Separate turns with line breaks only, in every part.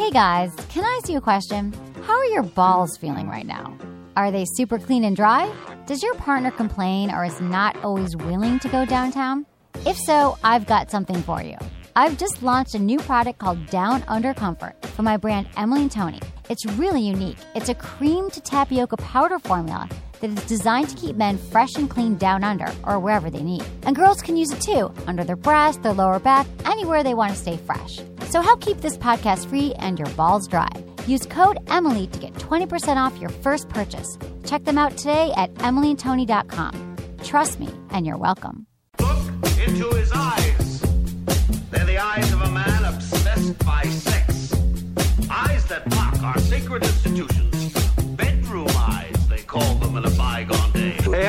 Hey guys, can I ask you a question? How are your balls feeling right now? Are they super clean and dry? Does your partner complain or is not always willing to go downtown? If so, I've got something for you. I've just launched a new product called Down Under Comfort from my brand Emily and Tony. It's really unique. It's a cream to tapioca powder formula that is designed to keep men fresh and clean down under or wherever they need. And girls can use it too, under their breast, their lower back, anywhere they want to stay fresh. So help keep this podcast free and your balls dry. Use code Emily to get 20% off your first purchase. Check them out today at emilyandtony.com. Trust me, and you're welcome.
Look into his eyes. They're the eyes of a man obsessed by sex. Eyes that mock our sacred institutions.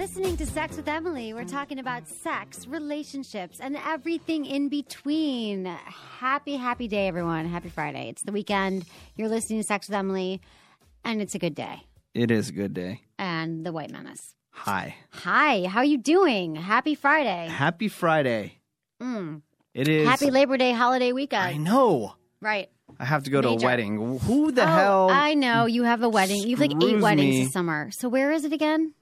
Listening to Sex with Emily. We're talking about sex, relationships, and everything in between. Happy, happy day, everyone. Happy Friday. It's the weekend. You're listening to Sex with Emily, and it's a good day.
It is a good day.
And the White Menace.
Hi.
Hi, how are you doing? Happy Friday.
Happy Friday.
Mm.
It is.
Happy Labor Day holiday weekend.
I know.
Right.
I have to go to a wedding. Who the
oh,
hell?
I know. You have a wedding. You have like eight weddings
me?
this summer. So where is it again?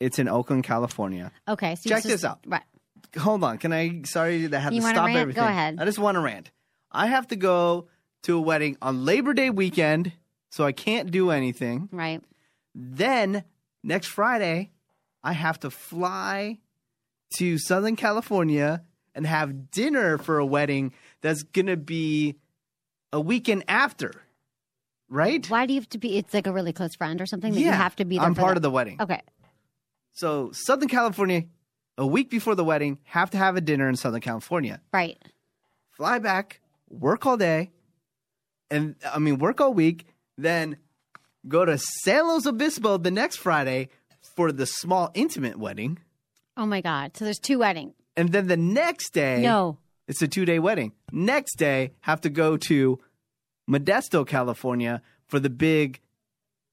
It's in Oakland, California.
Okay. So
Check
just-
this out.
Right.
Hold on. Can I? Sorry that I have
You
to stop
rant? Go
everything.
ahead.
I just want to rant. I have to go to a wedding on Labor Day weekend, so I can't do anything.
Right.
Then next Friday, I have to fly to Southern California and have dinner for a wedding that's gonna be a weekend after. Right?
Why do you have to be? It's like a really close friend or something that you have to be there.
I'm part
that?
of the wedding.
Okay.
So Southern California, a week before the wedding, have to have a dinner in Southern California.
Right.
Fly back, work all day, and I mean work all week, then go to San Luis Obispo the next Friday for the small intimate wedding,
Oh my God. So there's two weddings.
and then the next day,
No.
it's a two day wedding. Next day, have to go to Modesto, California for the big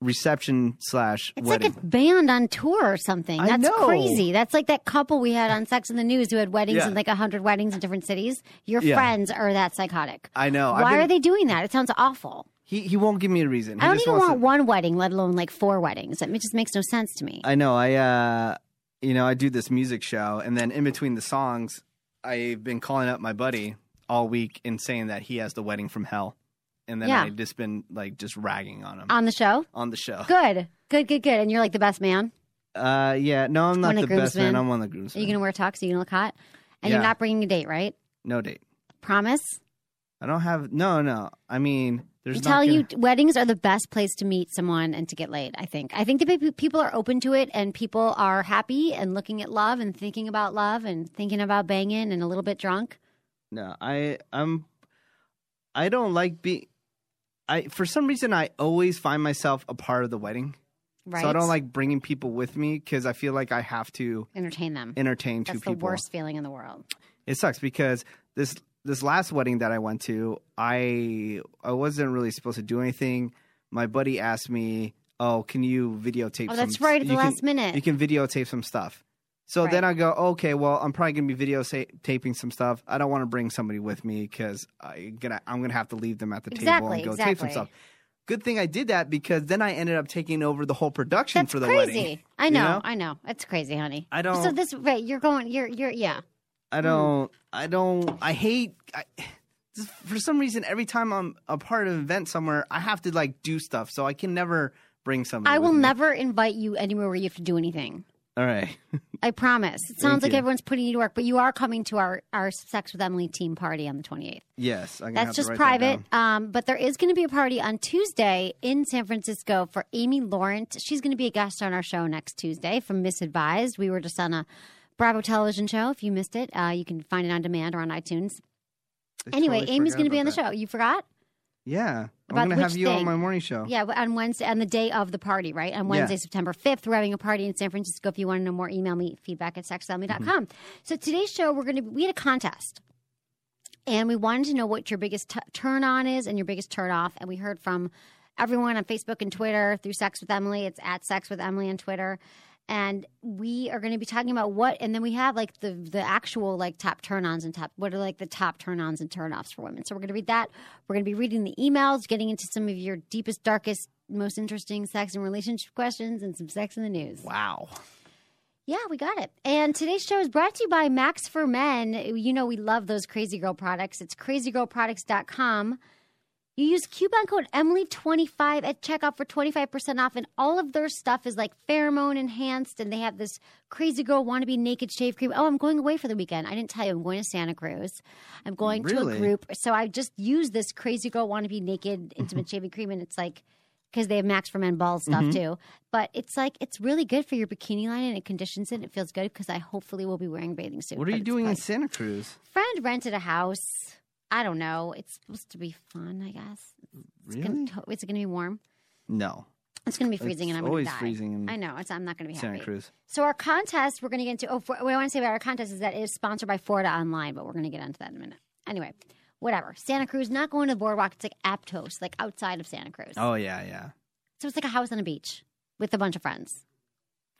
reception slash
It's
wedding.
like a band on tour or something.
I
That's
know.
crazy. That's like that couple we had on Sex in the News who had weddings
Yeah.
in like a hundred weddings in different cities. Your
Yeah.
friends are that psychotic.
I know.
Why
been-
are they doing that? It sounds awful.
He he won't give me a reason. He
I don't
just
even
wants
want
to-
one wedding, let alone like four weddings. It just makes no sense to me.
I know. I uh, you know, I do this music show, and then in between the songs, I've been calling up my buddy all week and saying that he has the wedding from hell, and then
Yeah.
I've just been like just ragging on him
on the show?
on the show.
Good. Good, good, good. And you're like the best man.
Uh, yeah, no, I'm not
One of
the
the
best man.
groomsmen.
I'm one of the
Are
groomsmen.
you going to wear tux? Are you going to look hot? And
Yeah.
you're not bringing a date, right?
No date.
Promise?
I don't have. No, no. I mean, there's.
I
not
tell
gonna-
you, weddings are the best place to meet someone and to get laid. I think. I think that pe- people are open to it, and people are happy and looking at love and thinking about love and thinking about banging and a little bit drunk.
No, I I'm I don't like be I for some reason I always find myself a part of the wedding.
Right.
So I don't like bringing people with me cuz I feel like I have to
entertain them.
entertain two people.
That's the worst feeling in the world.
It sucks because this this last wedding that I went to, I I wasn't really supposed to do anything. My buddy asked me, "Oh, can you videotape?"
Oh, that's
some,
right, at the
you can-
last minute.
You can videotape some stuff. So
Right.
then I go, okay, well, I'm probably gonna be videotaping some stuff. I don't want to bring somebody with me because I gonna I'm gonna have to leave them at the table and go tape some stuff. Good thing I did that because then I ended up taking over the whole production
That's
for the
crazy.
wedding.
I
you
know, I know. It's crazy, honey.
I don't-
So this, right? You're going. You're. You're. Yeah.
I don't. I don't. I hate. I, for some reason, every time I'm a part of an event somewhere, I have to like do stuff. So I can never bring somebody.
I will
with me.
never invite you anywhere where you have to do anything.
All right.
I promise. It sounds like
you.
everyone's putting you to work, but you are coming to our, our Sex with Emily team party on the 28th.
yes. I'm
That's just
that
private.
down.
Um, but there is going to be a party on Tuesday in San Francisco for Amy Laurent. She's going to be a guest on our show next Tuesday from Misadvised. We were just on a Bravo television show. If you missed it, uh, you can find it on demand or on iTunes.
I
Anyway,
totally
Amy's going to be on the show. You forgot?
Yeah,
About
I'm gonna have
which
you on my morning show.
Yeah, on Wednesday, on the day of the party, right? On Wednesday, September 5th, we're having a party in San Francisco. If you want to know more, email me feedback at sexwithemily.com.
Mm-hmm.
So today's show, we're going to, we had a contest. And we wanted to know what your biggest t- turn on is and your biggest turn off. And we heard from everyone on Facebook and Twitter through Sex with Emily. It's at Sex with Emily on Twitter. And we are going to be talking about what, and then we have like the the actual like top turn ons and top, what are like the top turn ons and turn offs for women. So we're going to read that. We're going to be reading the emails, getting into some of your deepest, darkest, most interesting sex and relationship questions, and some sex in the news.
Wow.
Yeah, we got it. And today's show is brought to you by Max for Men. You know, we love those Crazy Girl products. It's crazygirlproducts.com. You use coupon code Emily25 at checkout for 25% off, and all of their stuff is like pheromone enhanced, and they have this Crazy Girl Wannabe Naked Shave Cream. Oh, I'm going away for the weekend. I didn't tell you, I'm going to Santa Cruz. I'm going to a group. So I just used this Crazy Girl Wannabe Naked Intimate Shaving Cream, and it's like, because they have Max for Men ball stuff
Mm-hmm.
too. But it's like it's really good for your bikini line and it conditions it. and It feels good because I hopefully will be wearing bathing suit.
What are you doing in Santa Cruz?
Friend rented a house. I don't know. It's supposed to be fun. I guess. It's
Really?
Gonna, to- it's gonna be warm.
No,
It's gonna be freezing,
It's
and I'm
always
gonna die.
freezing in
I know. It's, I'm not gonna be
Santa
happy.
Cruz.
So our contest, we're gonna get into. Oh, for, what I want to say about our contest is that it is sponsored by Florida Online, but we're gonna get into that in a minute. Anyway, whatever. Santa Cruz, not going to the boardwalk. It's like Aptos, like outside of Santa Cruz.
Oh yeah, yeah.
So it's like a house on a beach with a bunch of friends.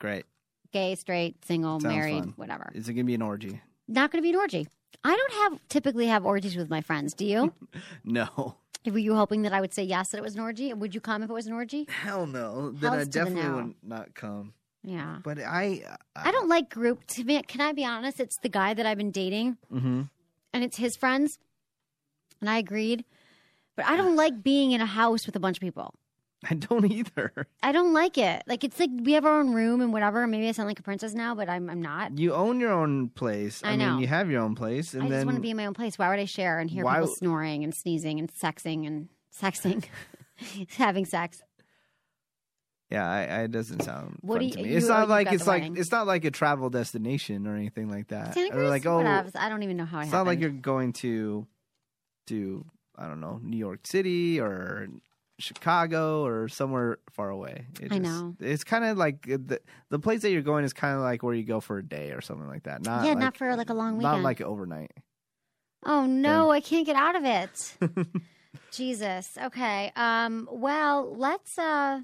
Great.
gay, straight, single,
Sounds
married,
fun.
whatever.
Is it gonna be an orgy?
Not going to be an orgy. I don't have typically have orgies with my friends. Do you?
No.
Were you hoping that I would say yes that it was an orgy? Would you come if it was an orgy?
Hell no. Then
Hell's
I
the
definitely
no.
would not come.
Yeah.
But I,
I don't like group. To be, can I be honest? It's the guy that I've been dating,
hmm
and it's his friends, and I agreed. But I don't like being in a house with a bunch of people.
I don't either.
I don't like it. Like it's like we have our own room and whatever. Maybe I sound like a princess now, but I'm I'm not.
You own your own place.
I
I,
know.
mean, you have your own place, and
I
then
just want to be in my own place. Why would I share and hear
Why
people snoring and sneezing and sexing and sexing, having sex?
yeah, I, I, it doesn't sound
What
fun
do you-
to me.
you-
It's not like it's like
wedding.
it's not like a travel destination or anything like that.
Santa
or like oh.
I don't even know how it
it's
happened.
not like you're going to do I don't know New York City or Chicago or somewhere far away. It
I
just-
know.
It's kind of like the the place that you're going is kind of like where you go for a day or something like that. Not
yeah,
like,
not for like a long weekend.
not like overnight.
oh no, I can't get out of it. Jesus. Okay. Um. Well, let's uh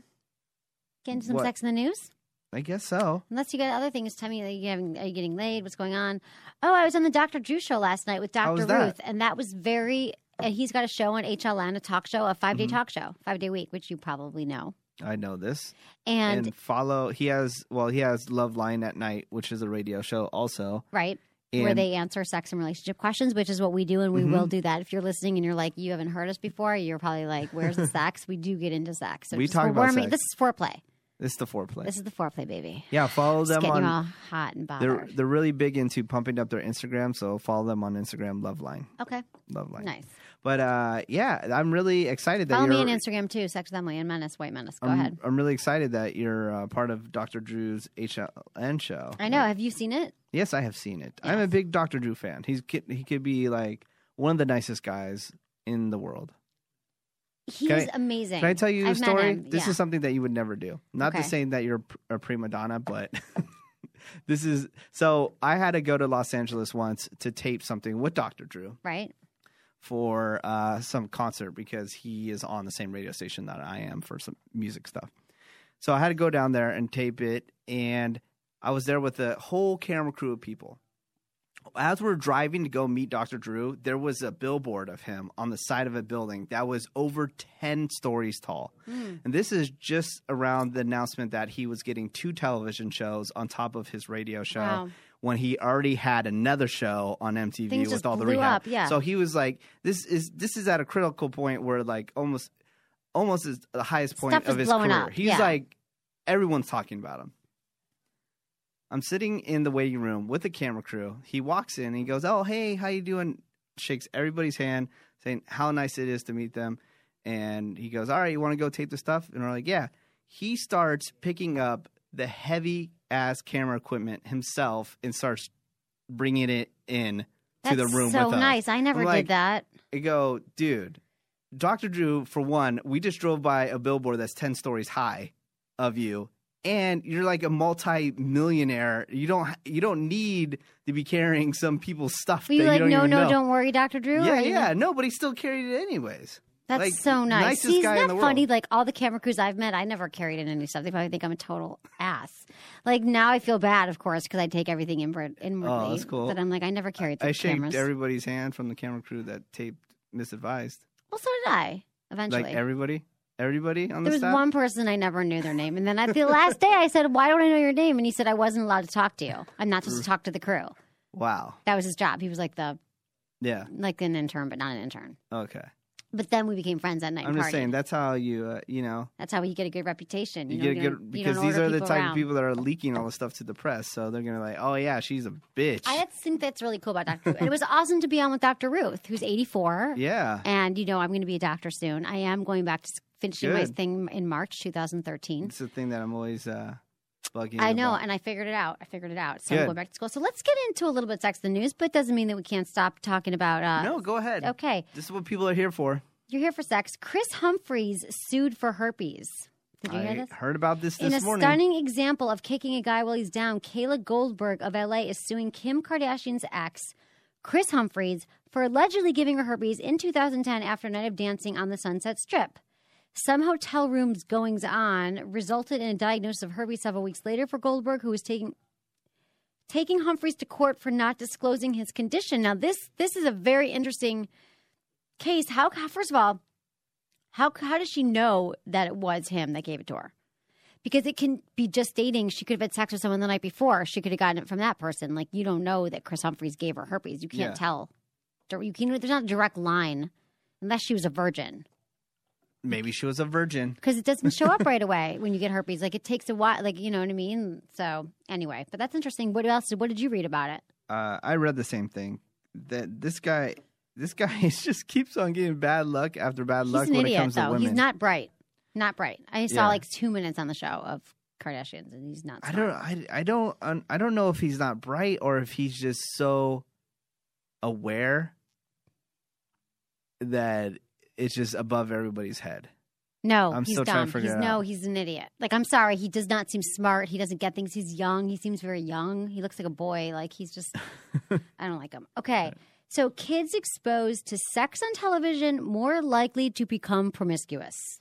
get into some
What?
sex in the news.
I guess so.
Unless you got other things, tell me. Are you, having, are you getting laid? What's going on? Oh, I was on the Dr. Drew show last night with Dr. Ruth, and that was very. And he's got a show on HLN, a talk show, a 5 day
Mm-hmm.
talk show, five day week, which you probably know.
I know this.
And,
And, follow. He has well, he has Loveline at Night, which is a radio show also.
right
And
where they answer sex and relationship questions, which is what we do, and we
Mm-hmm.
will do that. If you're listening and you're like, you haven't heard us before, you're probably like, "Where's the sex?" We do get into sex. So
We talk about sex.
This is foreplay.
this is the foreplay.
This is the foreplay, baby.
yeah, follow them
getting you all
on.
hot and
They're
bothered.
they're really big into pumping up their Instagram, so follow them on Instagram. Loveline,
Okay,
Loveline.
nice.
But uh, yeah, I'm really excited that
Follow me on Instagram too. Sex with Emily and Menace, White Menace. Go
I'm,
ahead.
I'm really excited that you're uh, part of Dr. Drew's HLN show.
I know. Have you seen it?
Yes, I have seen it. I'm a big Dr. Drew fan. He's he could be like one of the nicest guys in the world.
He's
Can I-
amazing.
Can I tell you a story?
him,
This
yeah.
is something that you would never do. Not
Okay.
to say that you're a prima donna, but this is so. I had to go to Los Angeles once to tape something with Dr. Drew
right.
For uh, some concert because he is on the same radio station that I am for some music stuff. So I had to go down there and tape it, and I was there with a whole camera crew of people. As we're driving to go meet Dr. Drew, there was a billboard of him on the side of a building that was over 10 stories tall.
Hmm.
And this is just around the announcement that he was getting two television shows on top of his radio show
Wow.
When he already had another show on MTV
Things
with all the rehab.
up, yeah.
So he was like, "This is this is at a critical point where like almost almost is the highest point
Stuff
of his career.
up,
He's
yeah.
like everyone's talking about him." I'm sitting in the waiting room with the camera crew. He walks in and he goes, "Oh, hey, how you doing?" Shakes everybody's hand, saying how nice it is to meet them. And he goes, "All right, you want to go tape the stuff?" And we're like, "Yeah." He starts picking up the heavy ass camera equipment himself and starts bringing it in
That's
to the room
so
with us.
nice. I never
I'm
did that.
I go, dude, Dr. Drew, for one, we just drove by a billboard that's 10 stories high of you. And you're like a multi-millionaire. You don't you don't need to be carrying some people's stuff.
Were you like,
you
no, no,
know.
don't worry, Dr. Drew?
Yeah, yeah.
like-
No, but he still carried it anyways.
That's
Like,
so nice. See, isn't that funny? Like all the camera crews I've met, I never carried in any stuff. They probably think I'm a total ass. Like now I feel bad, of course, because I take everything inward, inwardly.
Oh, that's cool.
But I'm like, I never carried
I
the
shaked
cameras.
everybody's hand from the camera crew that taped misadvised.
well, so did I. Eventually,
Like everybody, everybody on the
there was
staff.
one person I never knew their name, and then at the last day, I said, "Why don't I know your name?" And he said, "I wasn't allowed to talk to you. I'm not supposed to talk to the crew."
Wow.
That was his job. He was like the
Yeah.
like an intern, but not an intern.
Okay.
But then we became friends that night.
I'm just saying that's how you, uh, you know,
That's how you get a good reputation.
you,
know,
get a good
you
because these are the type
around.
of people that are leaking all the stuff to the press. So they're gonna like, oh yeah, she's a bitch.
I think that's really cool about Dr. It was awesome to be on with Dr. Ruth, who's 84.
yeah.
And, you know, I'm going to be a doctor soon. I am going back to finishing my thing in March 2013.
It's the thing that I'm always uh, bugging.
I know,
about.
and I figured it out. I figured it out. So I'm going back to school. So let's get into a little bit of sex in the news, but it doesn't mean that we can't stop talking about. Uh,
no, go ahead.
Okay.
This is what people are here for.
You're here for sex. Kris Humphries sued for herpes. Did you
I
hear this?
heard about this
In a
morning.
stunning example of kicking a guy while he's down, Kayla Goldberg of LA is suing Kim Kardashian's ex, Kris Humphries, for allegedly giving her herpes in 2010 after a night of dancing on the Sunset Strip. Some hotel rooms goings on resulted in a diagnosis of herpes several weeks later for Goldberg, who was taking taking Humphries to court for not disclosing his condition. Now, this this is a very interesting case. How first of all, how how does she know that it was him that gave it to her? Because it can be just dating. She could have had sex with someone the night before. She could have gotten it from that person. Like you don't know that Kris Humphries gave her herpes. You can't
Yeah.
tell. You can. There's not a direct line unless she was a virgin
Maybe she was a virgin.
because it doesn't show up right away when you get herpes. Like it takes a while. Like you know what I mean. So anyway, but that's interesting. What else? What did you read about it?
Uh, I read the same thing. That this guy, this guy just keeps on getting bad luck after bad luck
He's an
when
idiot
it comes to women.
He's not bright. Not bright. I saw
Yeah.
like two minutes on the show of Kardashians, and he's not.
I don't. I, I don't. I don't know if he's not bright or if he's just so aware that it's just above everybody's head.
No,
I'm
he's dumb. he's no, he's an idiot. Like I'm sorry, he does not seem smart. He doesn't get things. He's young. He seems very young. He looks like a boy. Like he's just I don't like him. Okay. So kids exposed to sex on television more likely to become promiscuous.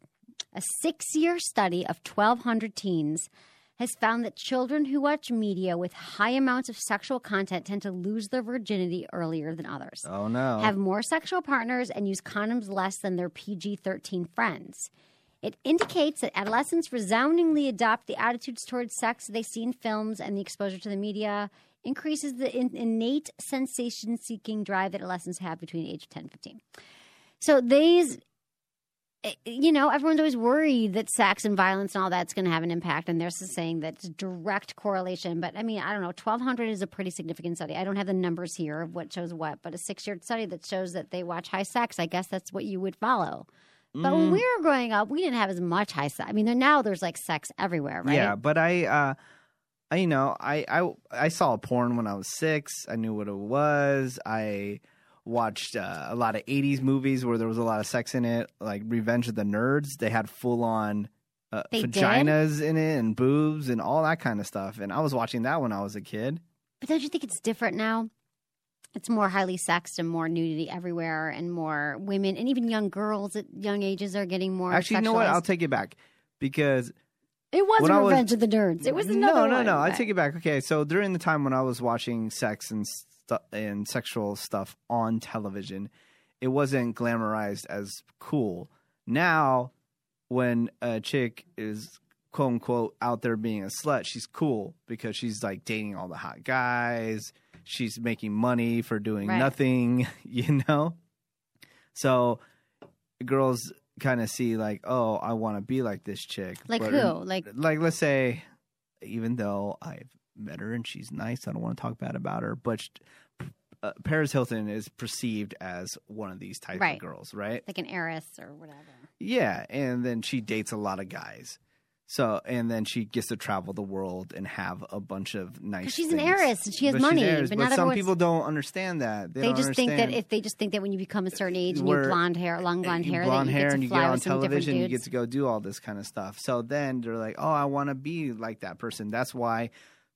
A 6-year study of 1200 teens has found that children who watch media with high amounts of sexual content tend to lose their virginity earlier than others
Oh no!
have more sexual partners and use condoms less than their PG 13 friends. It indicates that adolescents resoundingly adopt the attitudes towards sex they see in films, and the exposure to the media increases the in- innate sensation seeking drive that adolescents have between the age of 10 and 15. So, these, you know, everyone's always worried that sex and violence and all that's going to have an impact, and they're saying that it's direct correlation. But I mean, I don't know, 1,200 is a pretty significant study. I don't have the numbers here of what shows what, but a six year study that shows that they watch high sex, I guess that's what you would follow. But
Mm.
when we were growing up, we didn't have as much high sex. I mean, now there's like sex everywhere, right?
Yeah, but I, uh, I, you know, I, I, I saw porn when I was six. I knew what it was. I watched uh, a lot of '80s movies where there was a lot of sex in it, like Revenge of the Nerds. They had full on. Uh,
They did?
vaginas in it and boobs and all that kind of stuff. And I was watching that when I was a kid.
But don't you think it's different now? It's more highly sexed and more nudity everywhere, and more women and even young girls at young ages are getting more.
Actually, you know what? I'll take it back because
It wasn't
when I was-
Revenge of the Nerds. It was another
no, no,
one,
no. I take it back. Okay, so during the time when I was watching sex and stu- and sexual stuff on television, it wasn't glamorized as cool. Now, when a chick is quote unquote out there being a slut, she's cool because she's like dating all the hot guys. She's making money for doing
Right.
nothing, you know. So girls kind of see like, oh, I want to be like this chick.
Like
But-
who? Like
like let's say even though I've met her and she's nice, I don't want to talk bad about her, but sh- uh, Paris Hilton is perceived as one of these type
Right.
of girls, right?
like an heiress or whatever.
Yeah, and then she dates a lot of guys. So and then she gets to travel the world and have a bunch of nice.
she's an heiress and she has
But
money,
heiress,
but
but some people don't understand that. They,
They just think that if they just think that when you become a certain age and you have blonde hair, long blonde hair,
blonde
that you
hair
get
and
to
you
fly
get on
with some different
television, you get to go do all this kind of stuff. So then they're like, "Oh, I want to be like that person." That's why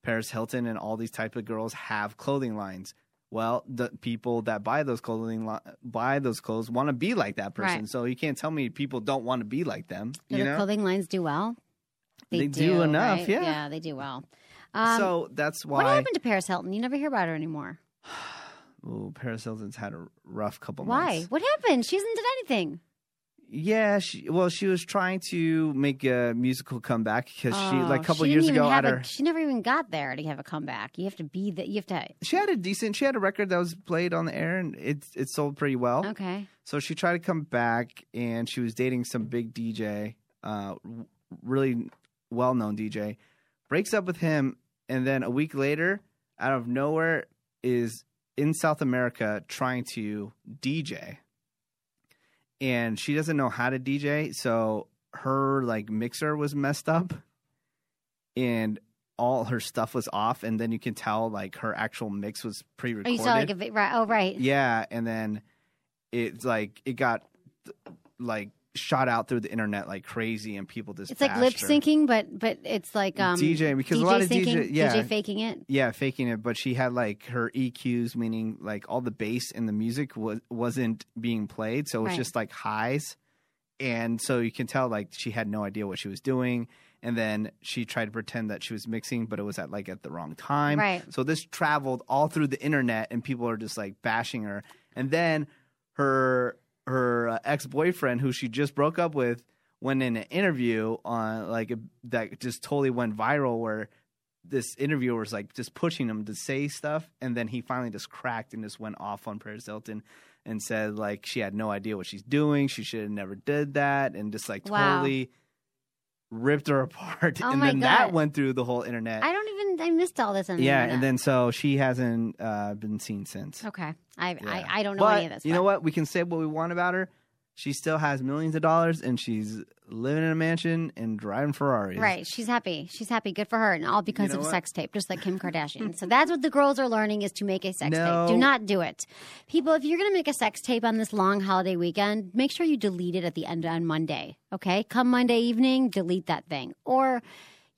Paris Hilton and all these type of girls have clothing lines. Well, the people that buy those clothing li- buy those clothes want to be like that person.
Right.
So you can't tell me people don't want to be like them.
Do
you
the
know?
clothing lines do well?
They do enough,
right?
yeah.
Yeah, they do well. Um,
so that's why.
what happened to Paris Hilton? You never hear about her anymore.
Ooh, Paris Hilton's had a rough couple months.
Why?
months.
What happened? She hasn't done anything.
Yeah, she, well, she was trying to make a musical comeback because she, like a
Oh,
couple
she
years ago,
have
at
a-
her,
she never even got there to have a comeback. You have to be that. You have to.
she had a decent, she had a record that was played on the air and it it sold pretty well.
Okay.
So she tried to come back and she was dating some big DJ, uh, really well known DJ. Breaks up with him and then a week later, out of nowhere, is in South America trying to DJ. And she doesn't know how to DJ, so her like mixer was messed up and all her stuff was off and then you can tell like her actual mix was
Oh,
pre-recorded.
you saw like a vi- right? Oh, right.
Yeah, and then it's like it got like shot out through the internet like crazy, and people just
It's like lip syncing, but but it's like um
DJ because
DJ
a lot of
syncing,
DJ, yeah,
DJ faking it.
yeah, faking it. But she had like her EQs, meaning like all the bass in the music was wasn't being played, so it was
Right.
just like highs, and so you can tell like she had no idea what she was doing. And then she tried to pretend that she was mixing, but it was at like at the wrong time.
Right.
So this traveled all through the internet, and people are just like bashing her. And then her her uh, ex boyfriend, who she just broke up with, went in an interview on like a, that just totally went viral, where this interviewer was like just pushing him to say stuff, and then he finally just cracked and just went off on Paris Hilton and said like she had no idea what she's doing, she should have never did that, and just like
Wow.
totally ripped her apart.
Oh
and then that went through the whole internet.
I don't even. I missed all this on the
yeah,
internet.
and then so she hasn't uh, been seen since.
okay, I
Yeah.
I, I don't know
but
any of this.
you
but-
know what? We can say what we want about her. She still has millions of dollars, and she's living in a mansion and driving Ferraris.
Right. She's happy. She's happy. Good for her. And all because
You know
of a
what?
sex tape, just like Kim Kardashian. so that's what the girls are learning is to make a sex
No.
tape. Do not do it. People, if you're going to make a sex tape on this long holiday weekend, make sure you delete it at the end on Monday. Okay? Come Monday evening, delete that thing. Or,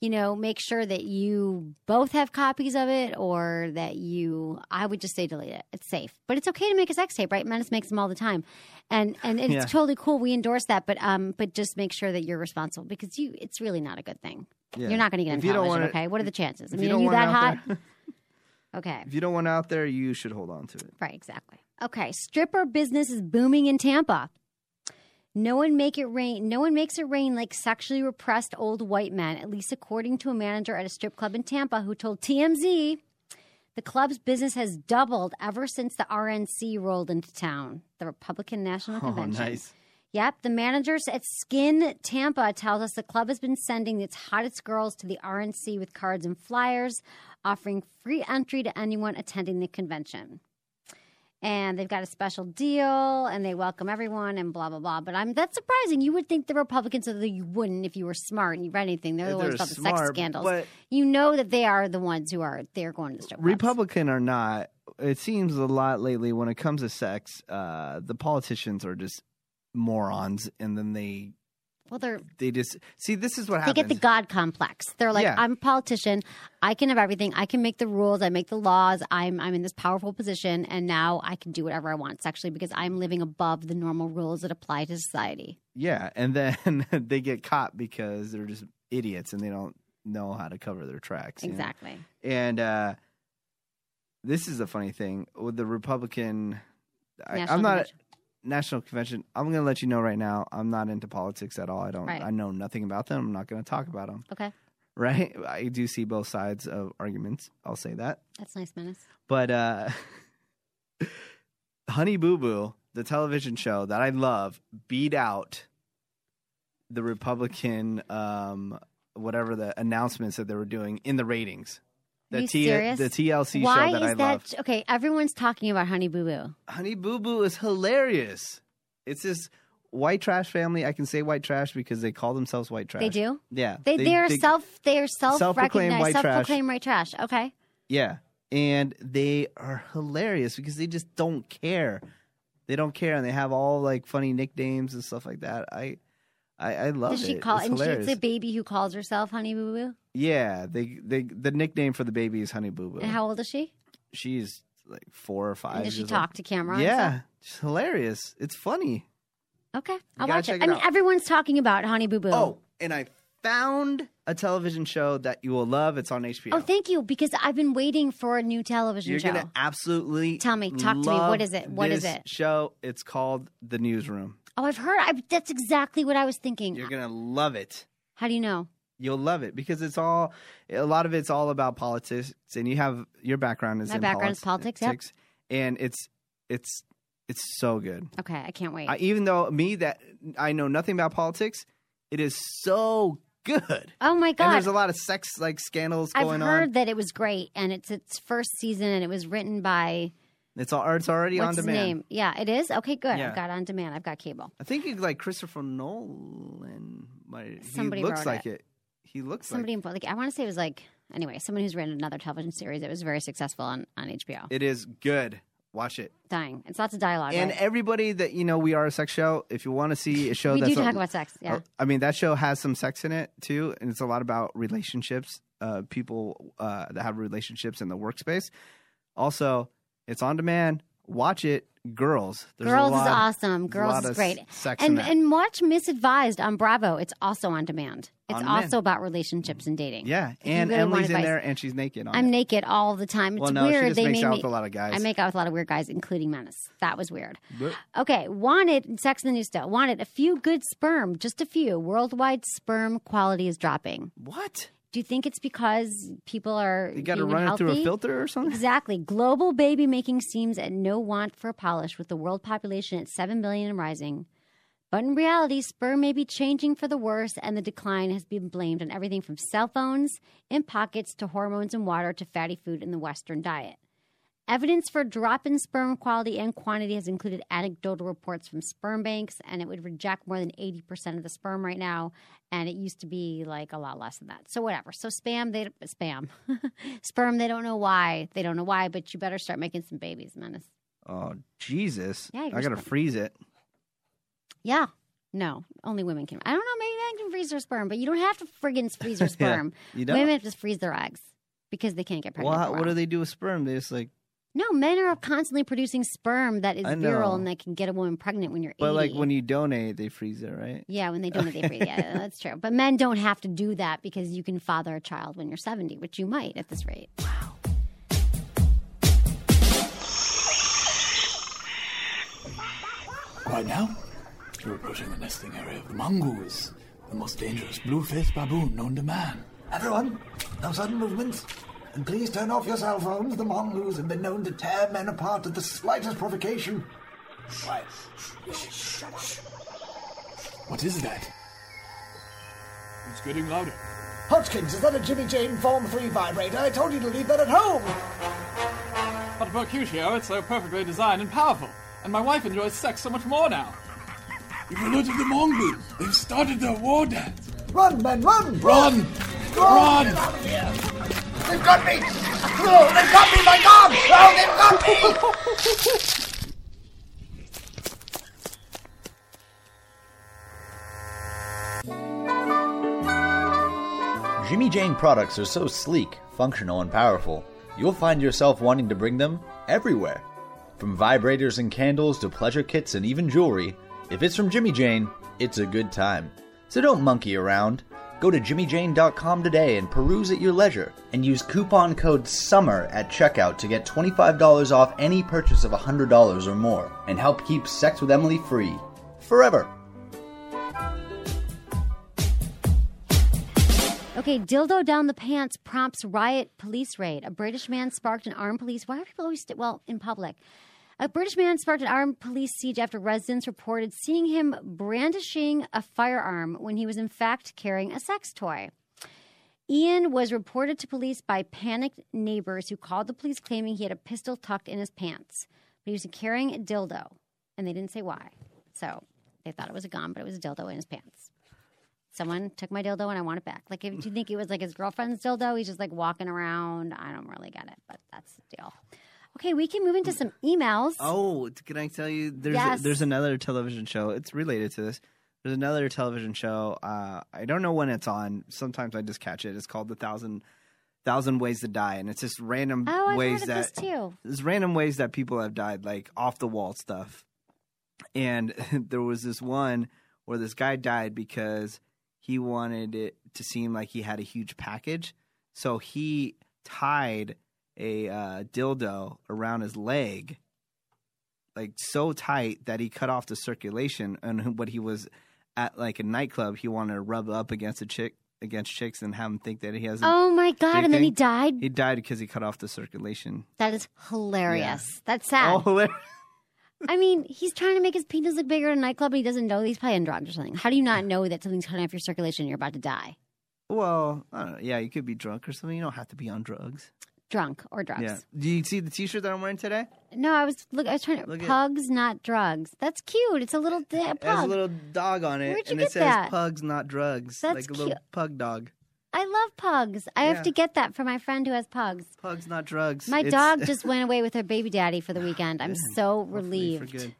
you know, make sure that you both have copies of it or that you, I would just say delete it. It's safe. But it's okay to make a sex tape, right? Menace makes them all the time. And, and it's
Yeah.
totally cool. We endorse that, but um, but just make sure that you're responsible because you, it's really not a good thing.
Yeah.
You're not going to get
If
in
you don't
television,
it-
okay? What are the chances? I
if
mean,
you
are
don't
you that hot? okay,
If you don't want out there, you should hold on to it.
right, exactly. Okay, stripper business is booming in Tampa. No one make it rain. No one makes it rain like sexually repressed old white men. At least according to a manager at a strip club in Tampa who told TMZ, the club's business has doubled ever since the RNC rolled into town, the Republican National Convention.
Oh,
Convention.
nice.
Yep, the managers at Skin Tampa tells us the club has been sending its hottest girls to the RNC with cards and flyers, offering free entry to anyone attending the convention. And they've got a special deal, and they welcome everyone, and blah blah blah. But I'm that's surprising. You would think the Republicans, although you wouldn't if you were smart and you read anything. They're the
They're
ones about the sex scandals.
but-
you know that they are the ones who are they're going to the strip clubs.
Republican or not, it seems a lot lately when it comes to sex, uh, the politicians are just morons, and then they
Well, they're
they just see this is what happens.
they
happens.
get the God complex. They're like,
Yeah.
I'm a politician. I can have everything. I can make the rules. I make the laws. I'm I'm in this powerful position, and now I can do whatever I want sexually because I'm living above the normal rules that apply to society.
Yeah, and then they get caught because they're just idiots and they don't know how to cover their tracks. you know?
Exactly.
And uh, this is a funny thing with the Republican. I,
National
I'm not
Convention.
National convention. I'm going to let you know right now. I'm not into politics at all. I don't.
Right.
I know nothing about them. I'm not going to talk about them.
Okay,
Right? I do see both sides of arguments. I'll say that.
that's nice, Menace.
But uh, Honey Boo Boo, the television show that I love, beat out the Republican, um, whatever the announcements that they were doing in the ratings. The
you
T- the TLC
Why
show that
is
I
that
love.
okay? Everyone's talking about Honey Boo Boo.
Honey Boo Boo is hilarious. It's this White Trash Family. I can say White Trash because they call themselves White Trash.
They do.
Yeah.
They, they, are self they are self
Self-proclaimed
recognized
white
self
trash.
proclaimed white trash. Okay.
Yeah. And they are hilarious because they just don't care. They don't care and they have all like funny nicknames and stuff like that. I I, I love
Does she
it.
call
it's
and
hilarious.
she's a baby who calls herself Honey Boo Boo?
yeah, they they the nickname for the baby is Honey Boo Boo.
And how old is she?
She's like four or five.
And does she talk
old.
to camera?
Yeah, it's hilarious. It's funny.
Okay. I'll watch it.
it
I mean, everyone's talking about Honey Boo Boo.
Oh, and I found a television show that you will love. It's on HBO.
Oh, thank you, because I've been waiting for a new television
You're
show.
gonna absolutely
Tell me, talk to me. What is it? What is it?
Show. It's called The Newsroom.
Oh, I've heard. I, that's exactly what I was thinking.
You're gonna love it.
How do you know?
You'll love it because it's all a lot of it's all about politics, and you have your background is
My
in
background is
politics,
yep.
and it's it's it's so good.
Okay, I can't wait.
I, even though me that I know nothing about politics, it is so good.
oh my
And
god!
there's a lot of sex like scandals
I've
going on.
I've heard
on.
that it was great, and it's its first season, and it was written by
It's all it's already
what's
on demand.
name? Yeah, it is. Okay, good.
Yeah.
I've got on demand. I've got cable.
I think it's like Christopher Nolan. Might,
Somebody
he looks
wrote
like
it.
it. He looks
Somebody
like
like I want to say it was like anyway, someone who's written another television series that was very successful on on HBO.
it is good. Watch it.
Dying. It's lots of dialogue.
And
right?
everybody that you know, we are a sex show. If you want to see a show
we
that's
do
a-
talk about sex. Yeah.
Uh, I mean, that show has some sex in it too, and it's a lot about relationships, uh, people uh, that have relationships in the workspace. Also, it's on demand. Watch it, girls. There's a
Girls is awesome. Girls
lot
is great. And and watch Misadvised on Bravo. It's also on demand. It's
On demand.
also about relationships and dating.
yeah,
If
and
really
Emily's in there, and she's naked. On
I'm
it.
naked all the time. It's
Well, no,
weird. they made
out
me,
with a lot of guys.
I make out with a lot of weird guys, including Menace. That was weird.
But-
Okay, wanted Sex in the News still wanted a few good sperm, just a few. Worldwide sperm quality is dropping.
What?
Do you think it's because people are
You got to run it through a filter or something?
Exactly. Global baby making seems at no want for polish, with the world population at 7 billion and rising. But in reality, sperm may be changing for the worse, and the decline has been blamed on everything from cell phones in pockets to hormones in water to fatty food in the Western diet. Evidence for drop in sperm quality and quantity has included anecdotal reports from sperm banks, and it would reject more than 80% of the sperm right now. And it used to be like a lot less than that. So, whatever. So, spam, they spam. sperm, they don't know why. They don't know why, but you better start making some babies, Menace.
Oh Jesus!
Yeah,
I got to freeze it.
Yeah. No, only women can. I don't know. Maybe men can freeze their sperm, but you don't have to friggin' freeze your sperm.
you don't?
Women have to freeze their eggs because they can't get pregnant.
Well, how- what do they do with sperm? They just like,
No, men are constantly producing sperm that is
I
virile and that can get a woman pregnant when you're 80.
but like when you donate, they freeze it, right?
yeah, when they donate, they freeze. Yeah, that's true. But men don't have to do that because you can father a child when you're 70, which you might at this rate. Wow.
Right now, we're approaching the nesting area of the mongoose, the most dangerous blue-faced baboon known to man.
Everyone, no sudden movements. And please turn off your cell phones. The mongoose have been known to tear men apart at the slightest provocation.
Quiet. What is that? It's getting louder.
Hodgkins, is that a Jimmy Jane Form 3 vibrator? I told you to leave that at home.
But Mercutio, it's so perfectly designed and powerful. And my wife enjoys sex so much more now.
You've alerted the mongoose. They've started their war dance.
Run, men, run!
Run!
Run! Get out of here! They've got me! Oh, they've got me, my God! Oh, they've got me!
Jimmy Jane products are so sleek, functional, and powerful, you'll find yourself wanting to bring them everywhere. From vibrators and candles to pleasure kits and even jewelry, if it's from Jimmy Jane, it's a good time. So don't monkey around. Go to jimmyjane.com today and peruse at your leisure, and use coupon code SUMMER at checkout to get $25 off any purchase of $100 or more, and help keep Sex with Emily free. Forever.
Okay, dildo down the pants prompts riot police raid. A British man sparked an armed police. Why are people always st- well in public? A British man sparked an armed police siege after residents reported seeing him brandishing a firearm when he was in fact carrying a sex toy. Ian was reported to police by panicked neighbors who called the police claiming he had a pistol tucked in his pants. But he was carrying a dildo, and they didn't say why. So They thought it was a gun, but it was a dildo in his pants. Someone took my dildo and I want it back. Like, if you think it was like his girlfriend's dildo, he's just like walking around. I don't really get it, but that's the deal. Okay, we can move into some emails.
Oh, can I tell you? There's
Yes.
there's another television show. It's related to this. There's another television show. Uh, I don't know when it's on. Sometimes I just catch it. It's called The Thousand Thousand Ways to Die, and it's just random
Oh, I've
ways that
this too.
there's random ways that people have died, like off the wall stuff. And there was this one where this guy died because he wanted it to seem like he had a huge package. So he tied a uh, dildo around his leg, like so tight that he cut off the circulation. And what he was at, like a nightclub, he wanted to rub up against a chick, against chicks, and have them think that he has.
Oh my God. And then he died?
He died because he cut off the circulation.
That is hilarious. That's sad.
Oh, hilarious.
I mean, he's trying to make his penis look bigger in a nightclub, and he doesn't know that he's probably on drugs or something. How do you not know that something's cutting off your circulation and you're about to die?
Well, I don't know. Yeah, you could be drunk or something. You don't have to be on drugs.
Drunk or drugs.
Yeah. Do you see the T-shirt that I'm wearing today?
No, I was look. I was trying to
Look at-
pugs, not drugs. That's cute. It's a little d-
It has a little dog on it,
Where'd you
and
get
it says
that?
"Pugs, not drugs,"
That's
like a little
cute.
pug dog.
I love pugs. I
Yeah.
have to get that for my friend who has pugs.
Pugs, not drugs.
My
It's-
dog just went away with her baby daddy for the weekend. I'm so relieved.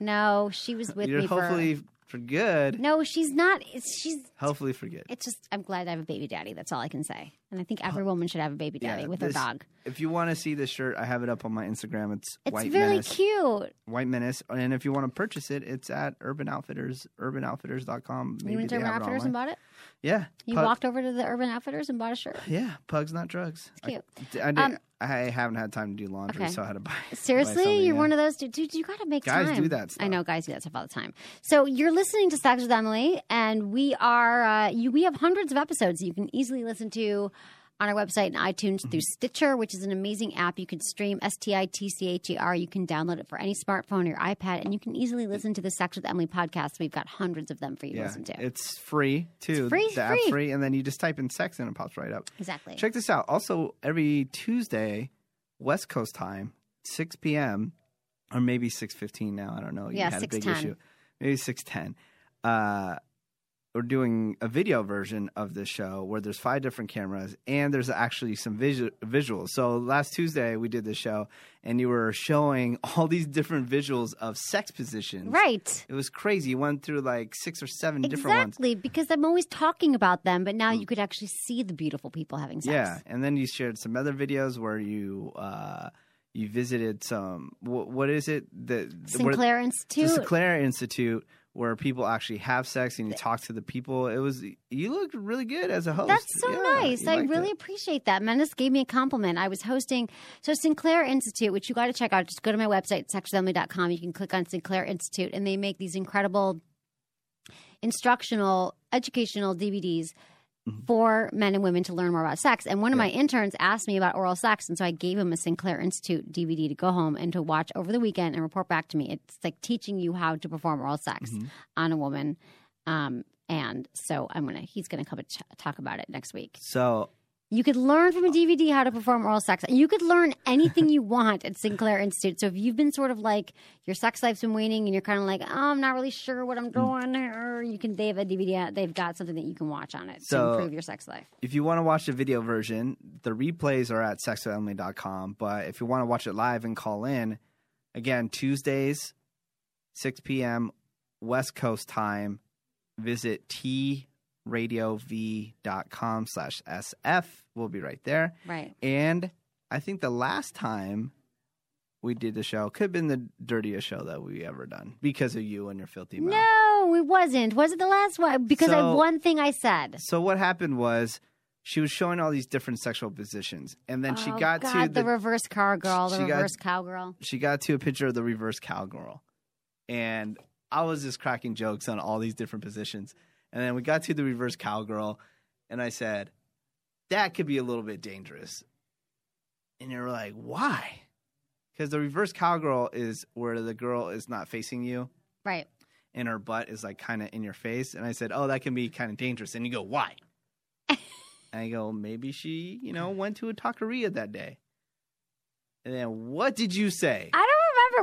No, she was with
You're
me for.
hopefully for good.
No, she's not. It's, she's.
Hopefully for good.
It's just. I'm glad I have a baby daddy. That's all I can say. And I think every woman should have a baby daddy
Yeah,
with
this-
her dog.
If you want to see this shirt, I have it up on my Instagram. It's, White Menace.
It's
White
very
Menace.
cute.
White Menace. And if you want to purchase it, it's at Urban Outfitters, urbanoutfitters.com. Maybe
you went to
they
Urban
have it
Outfitters and bought it.
Yeah.
You
Pug-
walked over to the Urban Outfitters and bought a shirt.
Yeah, pugs, not drugs.
It's cute.
I, I, did,
Um,
I haven't had time to do laundry,
Okay.
so I had to buy. buy
Seriously,
something,
you're
yeah.
one of those dudes. Dude, you got to make
Guys
time.
do that Stuff.
I know guys do that stuff all the time. So you're listening to Sex with Emily, and we are uh, you. We have hundreds of episodes you can easily listen to on our website and iTunes
Mm-hmm.
through Stitcher, which is an amazing app. You can stream S T I T C H E R. You can download it for any smartphone or your iPad, and you can easily listen to the Sex with Emily podcast. We've got hundreds of them for you to listen to.
it's free too.
It's free,
the app's
free.
free, and then you just type in sex and it pops right up.
Exactly.
Check this out. Also, every Tuesday, West Coast time, six p.m. or maybe six fifteen now. I don't know. You
Yeah,
had a big
6:10.
issue. Maybe six ten. Uh, we're doing a video version of this show where there's five different cameras and there's actually some visu- visuals. So last Tuesday we did this show and you were showing all these different visuals of sex positions.
Right.
It was crazy. You went through like six or seven different ones.
Exactly, because I'm always talking about them, but now you could actually see the beautiful people having sex.
Yeah, and then you shared some other videos where you uh, you visited some. What, what is it? The the- where-
Sinclair
the
Institute.
Sinclair Institute, where people actually have sex and you talk to the people. It was you looked really good as a host.
That's so
Yeah,
nice. I really
it.
appreciate that. Menace gave me a compliment. I was hosting so Sinclair Institute, which you got to check out. Just go to my website, sexwithemily.com. You can click on Sinclair Institute, and they make these incredible instructional, educational DVDs
Mm-hmm.
for men and women to learn more about sex. And one of my interns asked me about oral sex, and so I gave him a Sinclair Institute DVD to go home and to watch over the weekend and report back to me. It's like teaching you how to perform oral sex
Mm-hmm.
on a woman. Um, and so I'm gonna he's gonna come and ch- talk about it next week.
So
You could learn from a DVD how to perform oral sex. You could learn anything you want at Sinclair Institute. So if you've been sort of like your sex life's been waning and you're kind of like, oh, I'm not really sure what I'm mm. doing, or you can they have a DVD. They've got something that you can watch on it to improve your sex life.
if you want to watch the video version, the replays are at sexwithemily.com. But if you want to watch it live and call in, again, Tuesdays, 6 p.m. West Coast time, visit tradiov.com slash SF. We'll be right there.
Right.
And I think the last time we did the show could have been the dirtiest show that we ever done because of you and your filthy mouth.
No, it wasn't. Was it the last one? Because I
So-
one thing I said.
So what happened was she was showing all these different sexual positions, and then she
Oh,
got
God,
to
the, reverse cowgirl, the
she got-
reverse cowgirl.
she got to a picture of the reverse cowgirl, and I was just cracking jokes on all these different positions, and then we got to the reverse cowgirl, and I said that could be a little bit dangerous, and you're like, why? Because the reverse cowgirl is where the girl is not facing you,
Right.
and her butt is like kind of in your face. And I said, "Oh, that can be kind of dangerous." And you go, "Why?" and I go, "Maybe she, you know, went to a taqueria that day." And then what did you say?
I don't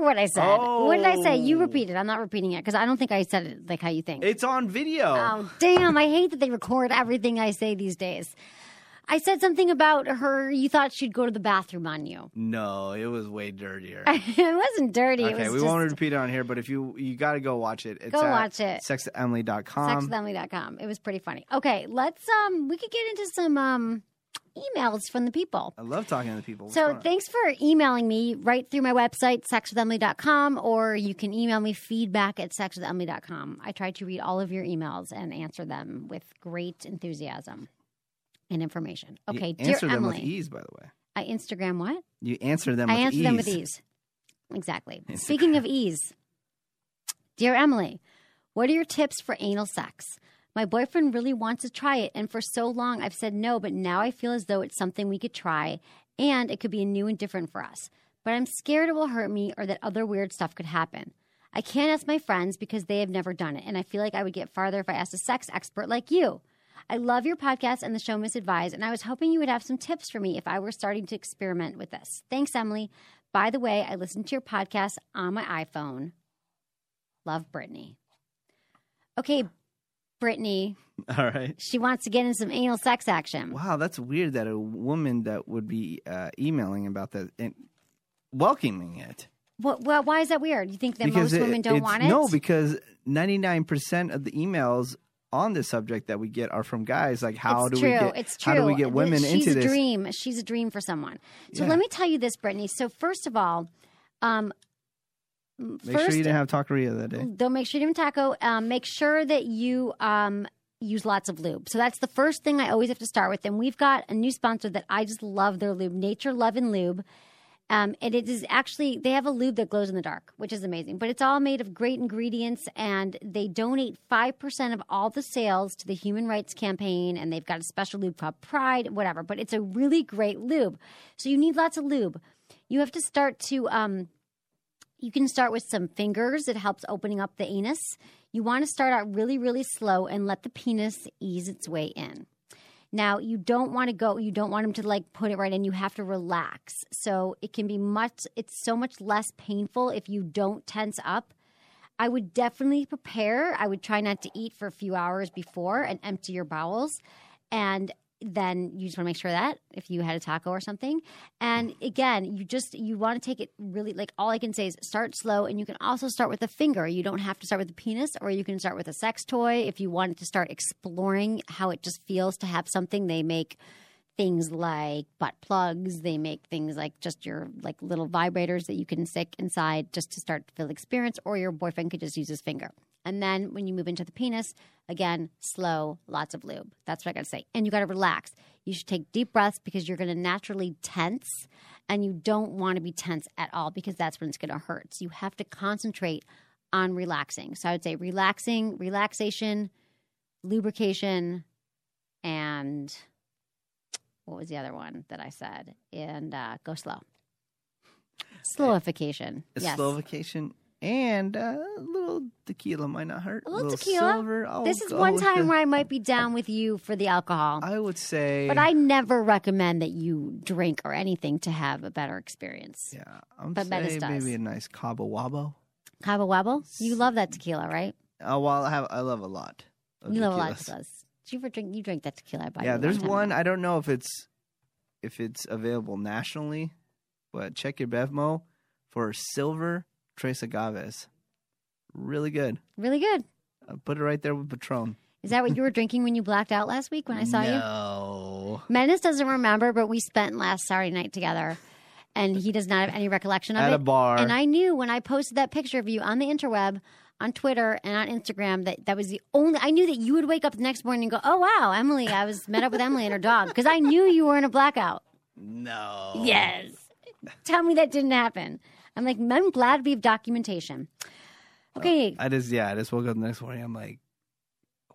remember. what I said. What did I say? You
Oh.
repeat it. I'm not repeating it because I don't think I said it like how you think.
It's on video.
Oh, damn. I hate that they record everything I say these days. I said something about her. You thought she'd go to the bathroom on you.
No, it was way dirtier.
it wasn't dirty.
okay,
it was
we
just
won't repeat it on here, but if you you got to go watch it. It's
Go
at
watch it.
sexemily.com.
sexwithemily.com. It was pretty funny. Okay, let's um we could get into some um emails from the people.
I love talking to the people. What's
So thanks for emailing me right through my website, sexwithemily.com, or you can email me feedback at sexwithemily.com. I try to read all of your emails and answer them with great enthusiasm and information.
You
Okay, dear
them
Emily.
with ease, by the way.
I Instagram what?
You answer them.
I answer
ease.
them with ease. Exactly.
Instagram.
Speaking of ease, dear Emily, what are your tips for anal sex? My boyfriend really wants to try it, and for so long I've said no, but now I feel as though it's something we could try and it could be new and different for us. But I'm scared it will hurt me or that other weird stuff could happen. I can't ask my friends because they have never done it, and I feel like I would get farther if I asked a sex expert like you. I love your podcast and the show Misadvised, and I was hoping you would have some tips for me if I were starting to experiment with this. Thanks, Emily. By the way, I listen to your podcast on my iPhone. Love Brittany. Okay, Brittany,
All right.
she wants to get in some anal sex action.
Wow, that's weird that a woman that would be uh, emailing about that and welcoming it.
What, well, why is that weird? You think that
because
most
it-
women don't want it?
No, because ninety nine percent of the emails on this subject that we get are from guys. Like, how
it's
do
true.
we get?
It's true.
How do we get women
She's
into
a
this?
dream. She's a dream for someone. So
Yeah.
let me tell you this, Brittany. So first of all, um,
Make
first,
sure you didn't have taqueria that day.
Don't make sure you didn't have taco. Um, make sure that you um, use lots of lube. So that's the first thing I always have to start with. And we've got a new sponsor that I just love their lube, Nature Love and Lube. Um, and it is actually they have a lube that glows in the dark, which is amazing. But it's all made of great ingredients, and they donate five percent of all the sales to the Human Rights Campaign. And they've got a special lube called Pride, whatever. But it's a really great lube. So you need lots of lube. You have to start to um, you can start with some fingers. It helps opening up the anus. You want to start out really, really slow and let the penis ease its way in. Now, you don't want to go, you don't want them to like put it right in. You have to relax. So it can be much, it's so much less painful if you don't tense up. I would definitely prepare. I would try not to eat for a few hours before and empty your bowels. And then you just want to make sure that if you had a taco or something. And mm. again, you just you want to take it really like all I can say is start slow and you can also start with a finger. You don't have to start with a penis or you can start with a sex toy if you wanted to start exploring how it just feels to have something they make things like butt plugs. They make things like just your like little vibrators that you can stick inside just to start to feel experience, or your boyfriend could just use his finger. And then when you move into the penis, again, slow, lots of lube. That's what I got to say. And you got to relax. You should take deep breaths because you're to naturally tense, and you don't want to be tense at all because that's when it's to hurt. So you have to concentrate on relaxing. So I would say relaxing, relaxation, lubrication, and what was the other one that I said? And uh, go slow. Slowification. Yes.
slow vacation and uh, a little tequila might not hurt.
A little tequila.
silver. I'll
this is one time
the-
where I might be down with you for the alcohol.
I would say.
But I never recommend that you drink or anything to have a better experience.
Yeah, I'm
but Metis
say
does.
maybe a nice Cabo Wabo.
Cabo Wabo? You love that tequila, right?
Oh, well, I have I love a lot. Of
you love a lot of
tequilas.
tequilas. Do you ever drink? You drink that tequila I bought
Yeah, there's one.
ago.
I don't know if it's if it's available nationally, but check your Bevmo for silver Tres Agaves. Really good.
Really good.
Uh, put it right there with Patron.
Is that what you were drinking when you blacked out last week when I saw you?
No.
Menace doesn't remember, but we spent last Saturday night together, and he does not have any recollection of
At
it.
a bar.
And I knew when I posted that picture of you on the interweb, on Twitter and on Instagram, that that was the only. I knew that you would wake up the next morning and go, "Oh wow, Emily! I was met up with Emily and her dog," because I knew you were in a blackout.
No.
Yes. Tell me that didn't happen. I'm like, I'm glad we have documentation. Oh, okay,
I just yeah, I just woke up the next morning. I'm like,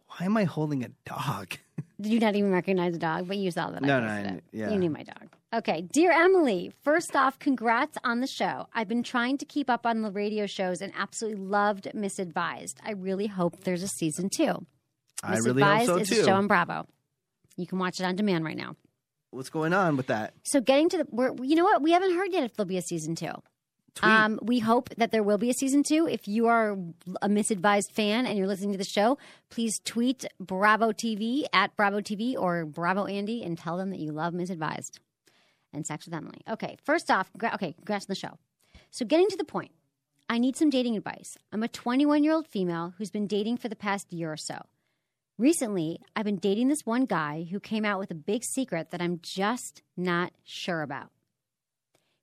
why am I holding a dog?
Did you not even recognize the dog? But you saw that.
No,
I
no, I yeah.
You knew my dog. Okay, dear Emily. First off, congrats on the show. I've been trying to keep up on the radio shows and absolutely loved Misadvised. I really hope there's a season two.
I really hope
Misadvised
so
is
too.
a show on Bravo. You can watch it on demand right now.
What's going on with that?
So getting to the, we're, you know what? We haven't heard yet if there'll be a season two. Um, we hope that there will be a season two. If you are a misadvised fan and you're listening to the show, please tweet Bravo TV at Bravo TV or Bravo Andy and tell them that you love misadvised and sex with Emily. Okay, first off, gra- okay, congrats on the show. So, getting to the point, I need some dating advice. I'm a 21 year old female who's been dating for the past year or so. Recently, I've been dating this one guy who came out with a big secret that I'm just not sure about.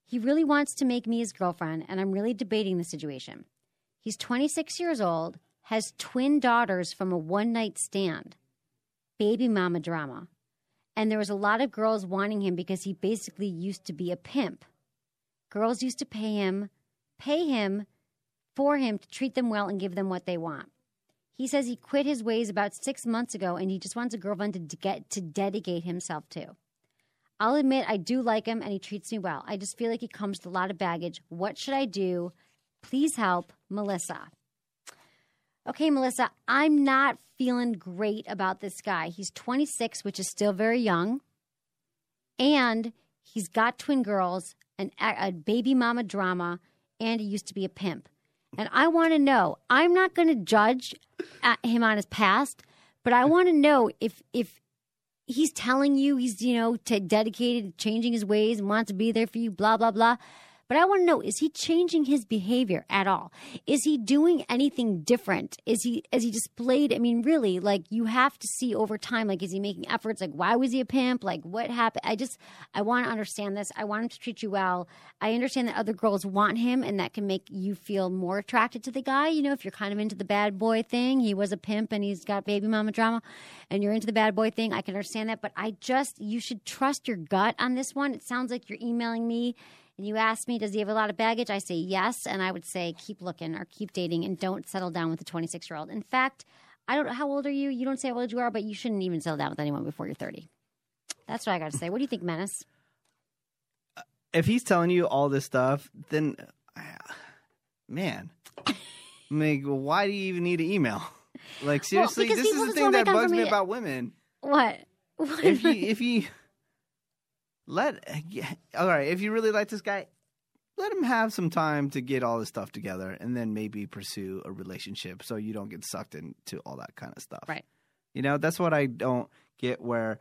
He really wants to make me his girlfriend, and I'm really debating the situation. He's 26 years old, has twin daughters from a one night stand, baby mama drama. And there was a lot of girls wanting him because he basically used to be a pimp. Girls used to pay him, pay him for him to treat them well and give them what they want. He says he quit his ways about six months ago and he just wants a girlfriend to get to dedicate himself to. I'll admit I do like him and he treats me well. I just feel like he comes with a lot of baggage. What should I do? Please help, Melissa. Okay, Melissa, I'm not feeling great about this guy. He's 26, which is still very young. And he's got twin girls, an, a baby mama drama, and he used to be a pimp. And I want to know, I'm not going to judge uh, him on his past, but I want to know if if he's telling you he's, you know, to dedicated to changing his ways and wants to be there for you, blah, blah, blah. But I want to know, is he changing his behavior at all? Is he doing anything different? Is he, is he displayed? I mean, really, like you have to see over time, like, is he making efforts? Like, why was he a pimp? Like, what happened? I just, I want to understand this. I want him to treat you well. I understand that other girls want him and that can make you feel more attracted to the guy. You know, if you're kind of into the bad boy thing, he was a pimp and he's got baby mama drama and you're into the bad boy thing, I can understand that. But I just, you should trust your gut on this one. It sounds like you're emailing me and you ask me, does he have a lot of baggage? I say yes. And I would say, keep looking or keep dating and don't settle down with a 26 year old. In fact, I don't know, how old are you? You don't say how old you are, but you shouldn't even settle down with anyone before you're 30. That's what I got to say. What do you think, Menace?
If he's telling you all this stuff, then, uh, man, I mean, why do you even need an email? Like seriously,
because
this is the thing that bugs me
me-
about women.
What? What?
if you if you let all right, if you really like this guy, let him have some time to get all this stuff together, and then maybe pursue a relationship, so you don't get sucked into all that kind of stuff.
Right.
You know, that's what I don't get. Where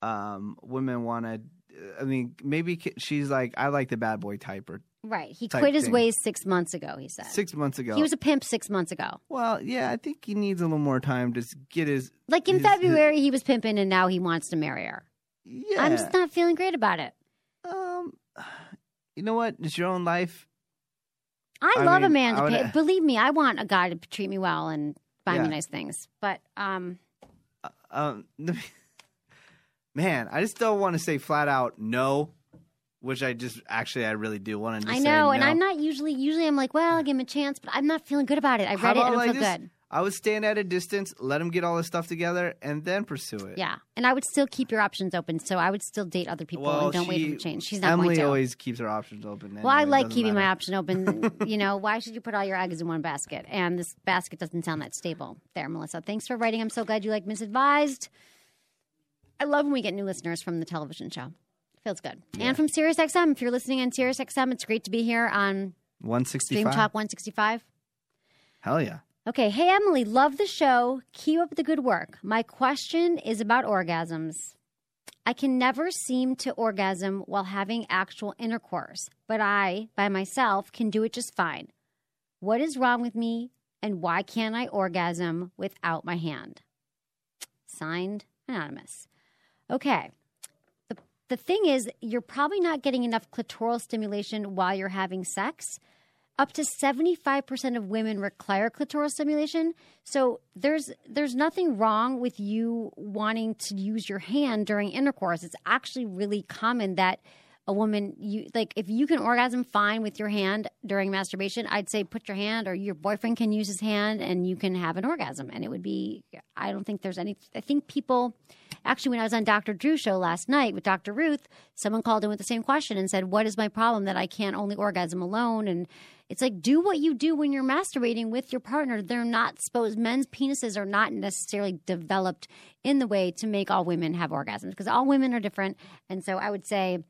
um, women want to. I mean, maybe she's like, I like the bad boy type, or
Right. He quit his
thing.
ways six months ago, he said.
six months ago.
He was a pimp six months ago.
well, yeah, I think he needs a little more time to get his.
Like in
his-
February, he was pimping and now he wants to marry her.
Yeah.
I'm just not feeling great about it.
Um, you know what? It's your own life.
I,
I
love a man to pay. Believe me, I want a guy to treat me well and buy
Yeah.
me nice things. But um,
Um, man, I just don't want to say flat out no, which I just actually I really do want to.
I
say
know, and
no.
I'm not usually. Usually, I'm like, well, I'll give him a chance, but I'm not feeling good about it. I read it, and I
like
feel
this?
good.
I would stand at a distance, let him get all his stuff together, and then pursue it.
Yeah, and I would still keep your options open. So I would still date other people
Well,
and don't wait for change. She's not
Emily
going to.
always keeps her options open.
Well, I like keeping my option open. you know, why should you put all your eggs in one basket? And this basket doesn't sound that stable. There, Melissa. Thanks for writing. I'm so glad you like Misadvised. I love when we get new listeners from the television show. Feels good. And from SiriusXM. If you're listening on SiriusXM, it's great to be here on
One
Stream
sixty-five.
Talk 165.
Hell yeah.
Okay. Hey, Emily, love the show. Keep up the good work. My question is about orgasms. I can never seem to orgasm while having actual intercourse, but I, by myself, can do it just fine. What is wrong with me, and why can't I orgasm without my hand? Signed, Anonymous. Okay. The, the thing is, you're probably not getting enough clitoral stimulation while you're having sex up to 75% of women require clitoral stimulation. So there's there's nothing wrong with you wanting to use your hand during intercourse. It's actually really common that a woman you like if you can orgasm fine with your hand during masturbation i'd say put your hand or your boyfriend can use his hand and you can have an orgasm. And it would be i don't think there's any i think people actually when i was on dr drew's show last night with dr ruth someone called in with the same question and said what is my problem that i can't only orgasm alone and it's like do what you do when you're masturbating with your partner. They're not supposed men's penises are not necessarily developed in the way to make all women have orgasms because all women are different. And so I would say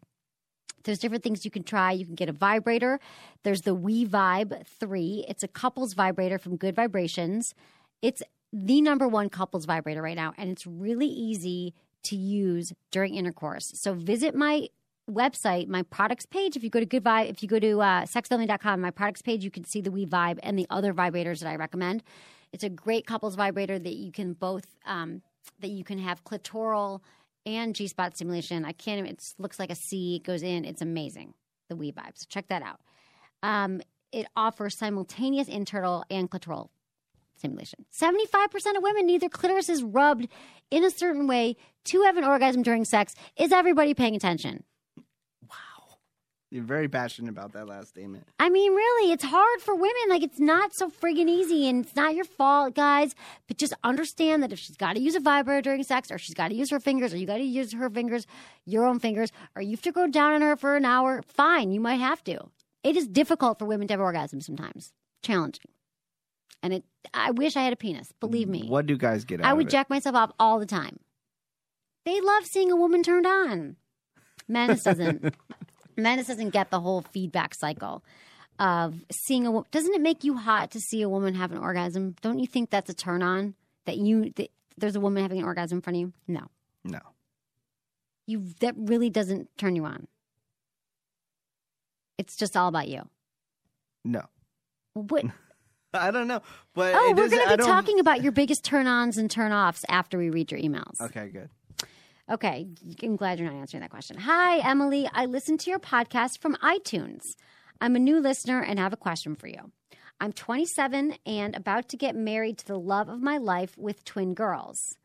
There's different things you can try. You can get a vibrator. There's the We Vibe 3. It's a couples vibrator from Good Vibrations. It's the number one couples vibrator right now, and it's really easy to use during intercourse. So visit my website, my products page. If you go to Good Vibe, if you go to uh, sexwithemily.com, my products page, you can see the We Vibe and the other vibrators that I recommend. It's a great couples vibrator that you can both um, that you can have clitoral and G spot stimulation. I can't. It looks like a C. It goes in. It's amazing. The We Vibe. So check that out. Um, it offers simultaneous internal and clitoral stimulation. Seventy-five percent of women need their clitoris is rubbed in a certain way to have an orgasm during sex. Is everybody paying attention? Wow.
You're very passionate about that last statement.
I mean, really, it's hard for women. Like, it's not so friggin' easy, and it's not your fault, guys. But just understand that if she's got to use a vibrator during sex, or she's got to use her fingers, or you got to use her fingers, your own fingers, or you have to go down on her for an hour, fine, you might have to. It is difficult for women to have orgasms sometimes, challenging. And it, I wish I had a penis. Believe me,
What do guys get out of it?
I would jack myself off all the time. They love seeing a woman turned on. Menace doesn't. Menace doesn't get the whole feedback cycle of seeing a. wo- Doesn't it make you hot to see a woman have an orgasm? Don't you think that's a turn on? That you that there's a woman having an orgasm in front of you? No,
No.
you that really doesn't turn you on. It's just all about you.
No.
What?
I don't know. But
oh, we're going to be talking about your biggest turn ons and turn offs after we read your emails.
Okay, good.
Okay, I'm glad you're not answering that question. Hi, Emily. I listened to your podcast from iTunes. I'm a new listener and have a question for you. I'm 27 and about to get married to the love of my life with twin girls.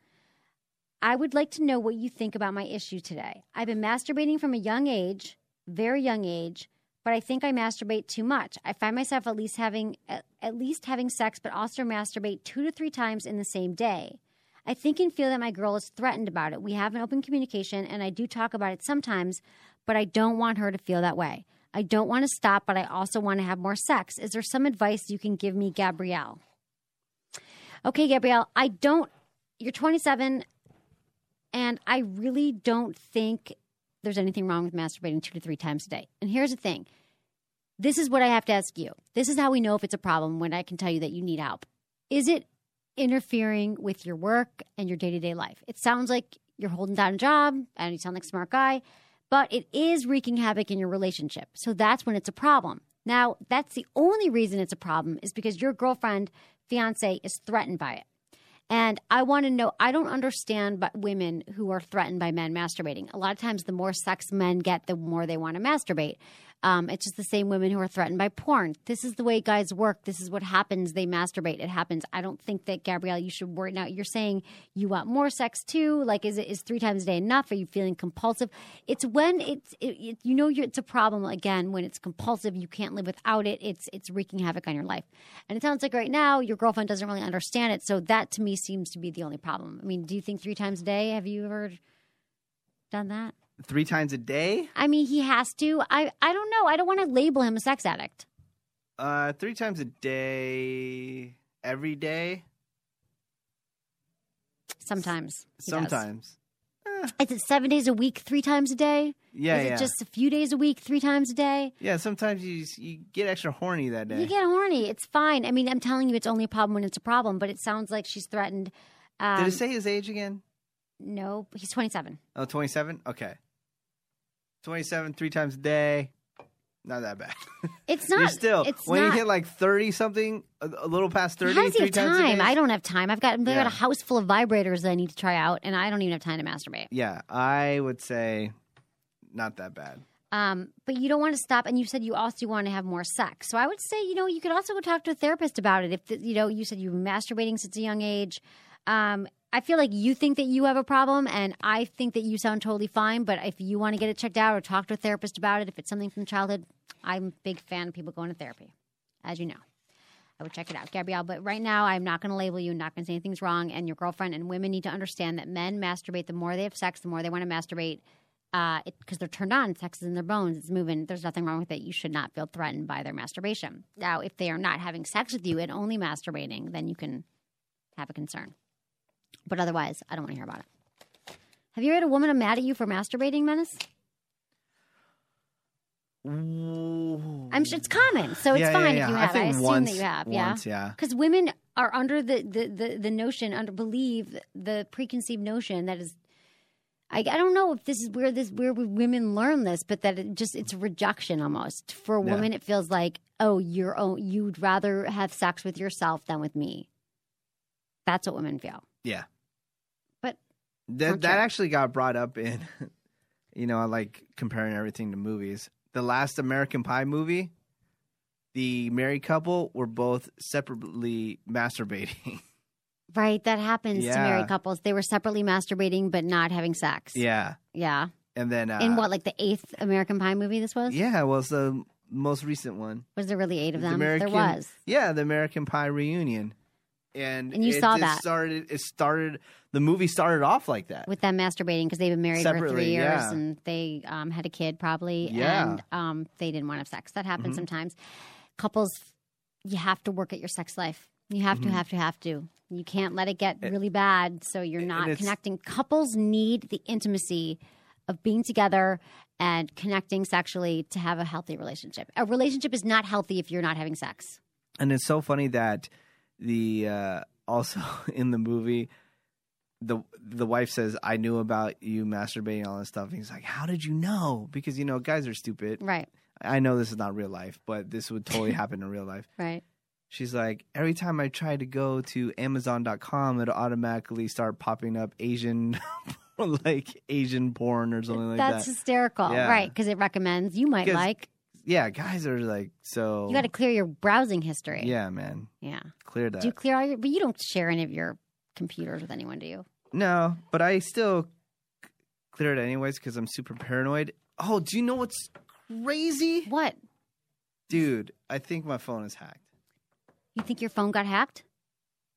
I would like to know what you think about my issue today. I've been masturbating from a young age, very young age, but I think I masturbate too much. I find myself at least having at, at least having sex, but also masturbate two to three times in the same day. I think and feel that my girl is threatened about it. We have an open communication, and I do talk about it sometimes, but I don't want her to feel that way. I don't want to stop, but I also want to have more sex. Is there some advice you can give me, Gabrielle? Okay, Gabrielle, I don't. You're 27, and I really don't think there's anything wrong with masturbating two to three times a day. And here's the thing this is what I have to ask you. This is how we know if it's a problem when I can tell you that you need help. Is it interfering with your work and your day to day life? It sounds like you're holding down a job and you sound like a smart guy, but it is wreaking havoc in your relationship. So that's when it's a problem. Now, that's the only reason it's a problem is because your girlfriend, fiance is threatened by it. And I want to know, I don't understand but women who are threatened by men masturbating. A lot of times, the more sex men get, the more they want to masturbate. Um, it's just the same women who are threatened by porn. This is the way guys work. This is what happens. They masturbate. It happens. I don't think that Gabrielle, you should worry. Now you're saying you want more sex too. Like, is it is three times a day enough? Are you feeling compulsive? It's when it's it, it, you know it's a problem again when it's compulsive. You can't live without it. It's it's wreaking havoc on your life. And it sounds like right now your girlfriend doesn't really understand it. So that to me seems to be the only problem. I mean, do you think three times a day? Have you ever done that?
Three times a day?
I mean, he has to. I I don't know. I don't want to label him a sex addict.
Uh, three times a day, every day.
Sometimes.
Sometimes.
Is it seven days a week, three times a day?
Yeah,
Is it
yeah.
just a few days a week, three times a day?
Yeah, sometimes you you get extra horny that day.
You get horny. It's fine. I mean, I'm telling you, it's only a problem when it's a problem. But it sounds like she's threatened. Um,
Did it say his age again?
No, he's 27.
Oh, 27? Okay. 27 three times a day. Not that bad.
It's
You're
not.
still
It's
when
not,
you hit like 30 something, a, a little past 30
How does he
three
have
times a
time?
day.
I don't have time. I've got, I've got
Yeah.
a house full of vibrators that I need to try out, and I don't even have time to masturbate.
Yeah, I would say not that bad.
Um, but you don't want to stop. And you said you also want to have more sex. So I would say, you know, you could also go talk to a therapist about it. If the, you know, you said you were masturbating since a young age. Um, I feel like you think that you have a problem, and I think that you sound totally fine. But if you want to get it checked out or talk to a therapist about it, if it's something from childhood, I'm a big fan of people going to therapy, as you know. I would check it out, Gabrielle. But right now, I'm not going to label you, not going to say anything's wrong. And your girlfriend and women need to understand that men masturbate. The more they have sex, the more they want to masturbate uh, because they're turned on. Sex is in their bones. It's moving. There's nothing wrong with it. You should not feel threatened by their masturbation. Now, if they are not having sex with you and only masturbating, then you can have a concern. But otherwise, I don't want to hear about it. Have you ever had a woman mad at you for masturbating, Menace? I'm sure it's common, so it's
Yeah, yeah,
fine
yeah.
if you have. I,
think
assume
once-
that you have.
once,
yeah,
yeah.
Because women are under the, the the the notion, under believe the preconceived notion that is. I, I don't know if this is where this where women learn this, but that it just it's rejection almost for a
Yeah.
woman. It feels like oh you're oh you'd rather have sex with yourself than with me. That's what women feel.
Yeah.
But
That that actually got brought up in, you know, I like comparing everything to movies. The last American Pie movie, the married couple were both separately masturbating.
Right, that happens to married couples. They were separately masturbating but not having sex.
yeah,
Yeah.
and then uh,
In what, like the eighth American Pie movie this was?
Yeah, well, it's the most recent one.
Was there really eight of
The
them?
American,
there was.
Yeah, the American Pie reunion, and
And you
it
saw that.
started. It started. The movie started off like that.
With them masturbating because they've been married for three years
yeah.
and they um, had a kid probably.
Yeah.
And um, they didn't want to have sex. That happens
Mhm.
sometimes. Couples, you have to work at your sex life. You have to,
Mhm.
have to, have to. You can't let it get really bad so you're not connecting. Couples need the intimacy of being together and connecting sexually to have a healthy relationship. A relationship is not healthy if you're not having sex.
And it's so funny that the uh, also in the movie, the the wife says, "I knew about you masturbating all this stuff." And he's like, "How did you know?" Because you know, guys are stupid.
Right.
I know this is not real life, but this would totally happen in real life.
Right.
She's like, every time I try to go to Amazon.com, it'll automatically start popping up Asian, like Asian porn or something like
That's
that.
That's hysterical.
Yeah.
Right. Because it recommends you might like.
Yeah, guys are like so.
You got to clear your browsing history.
Yeah, man,
Yeah.
clear that.
Do you clear all your? But you don't share any of your computers with anyone, do you?
No, but I still c- clear it anyways because I'm super paranoid. Oh, do you know what's crazy?
What?
Dude, I think my phone is hacked.
You think your phone got hacked?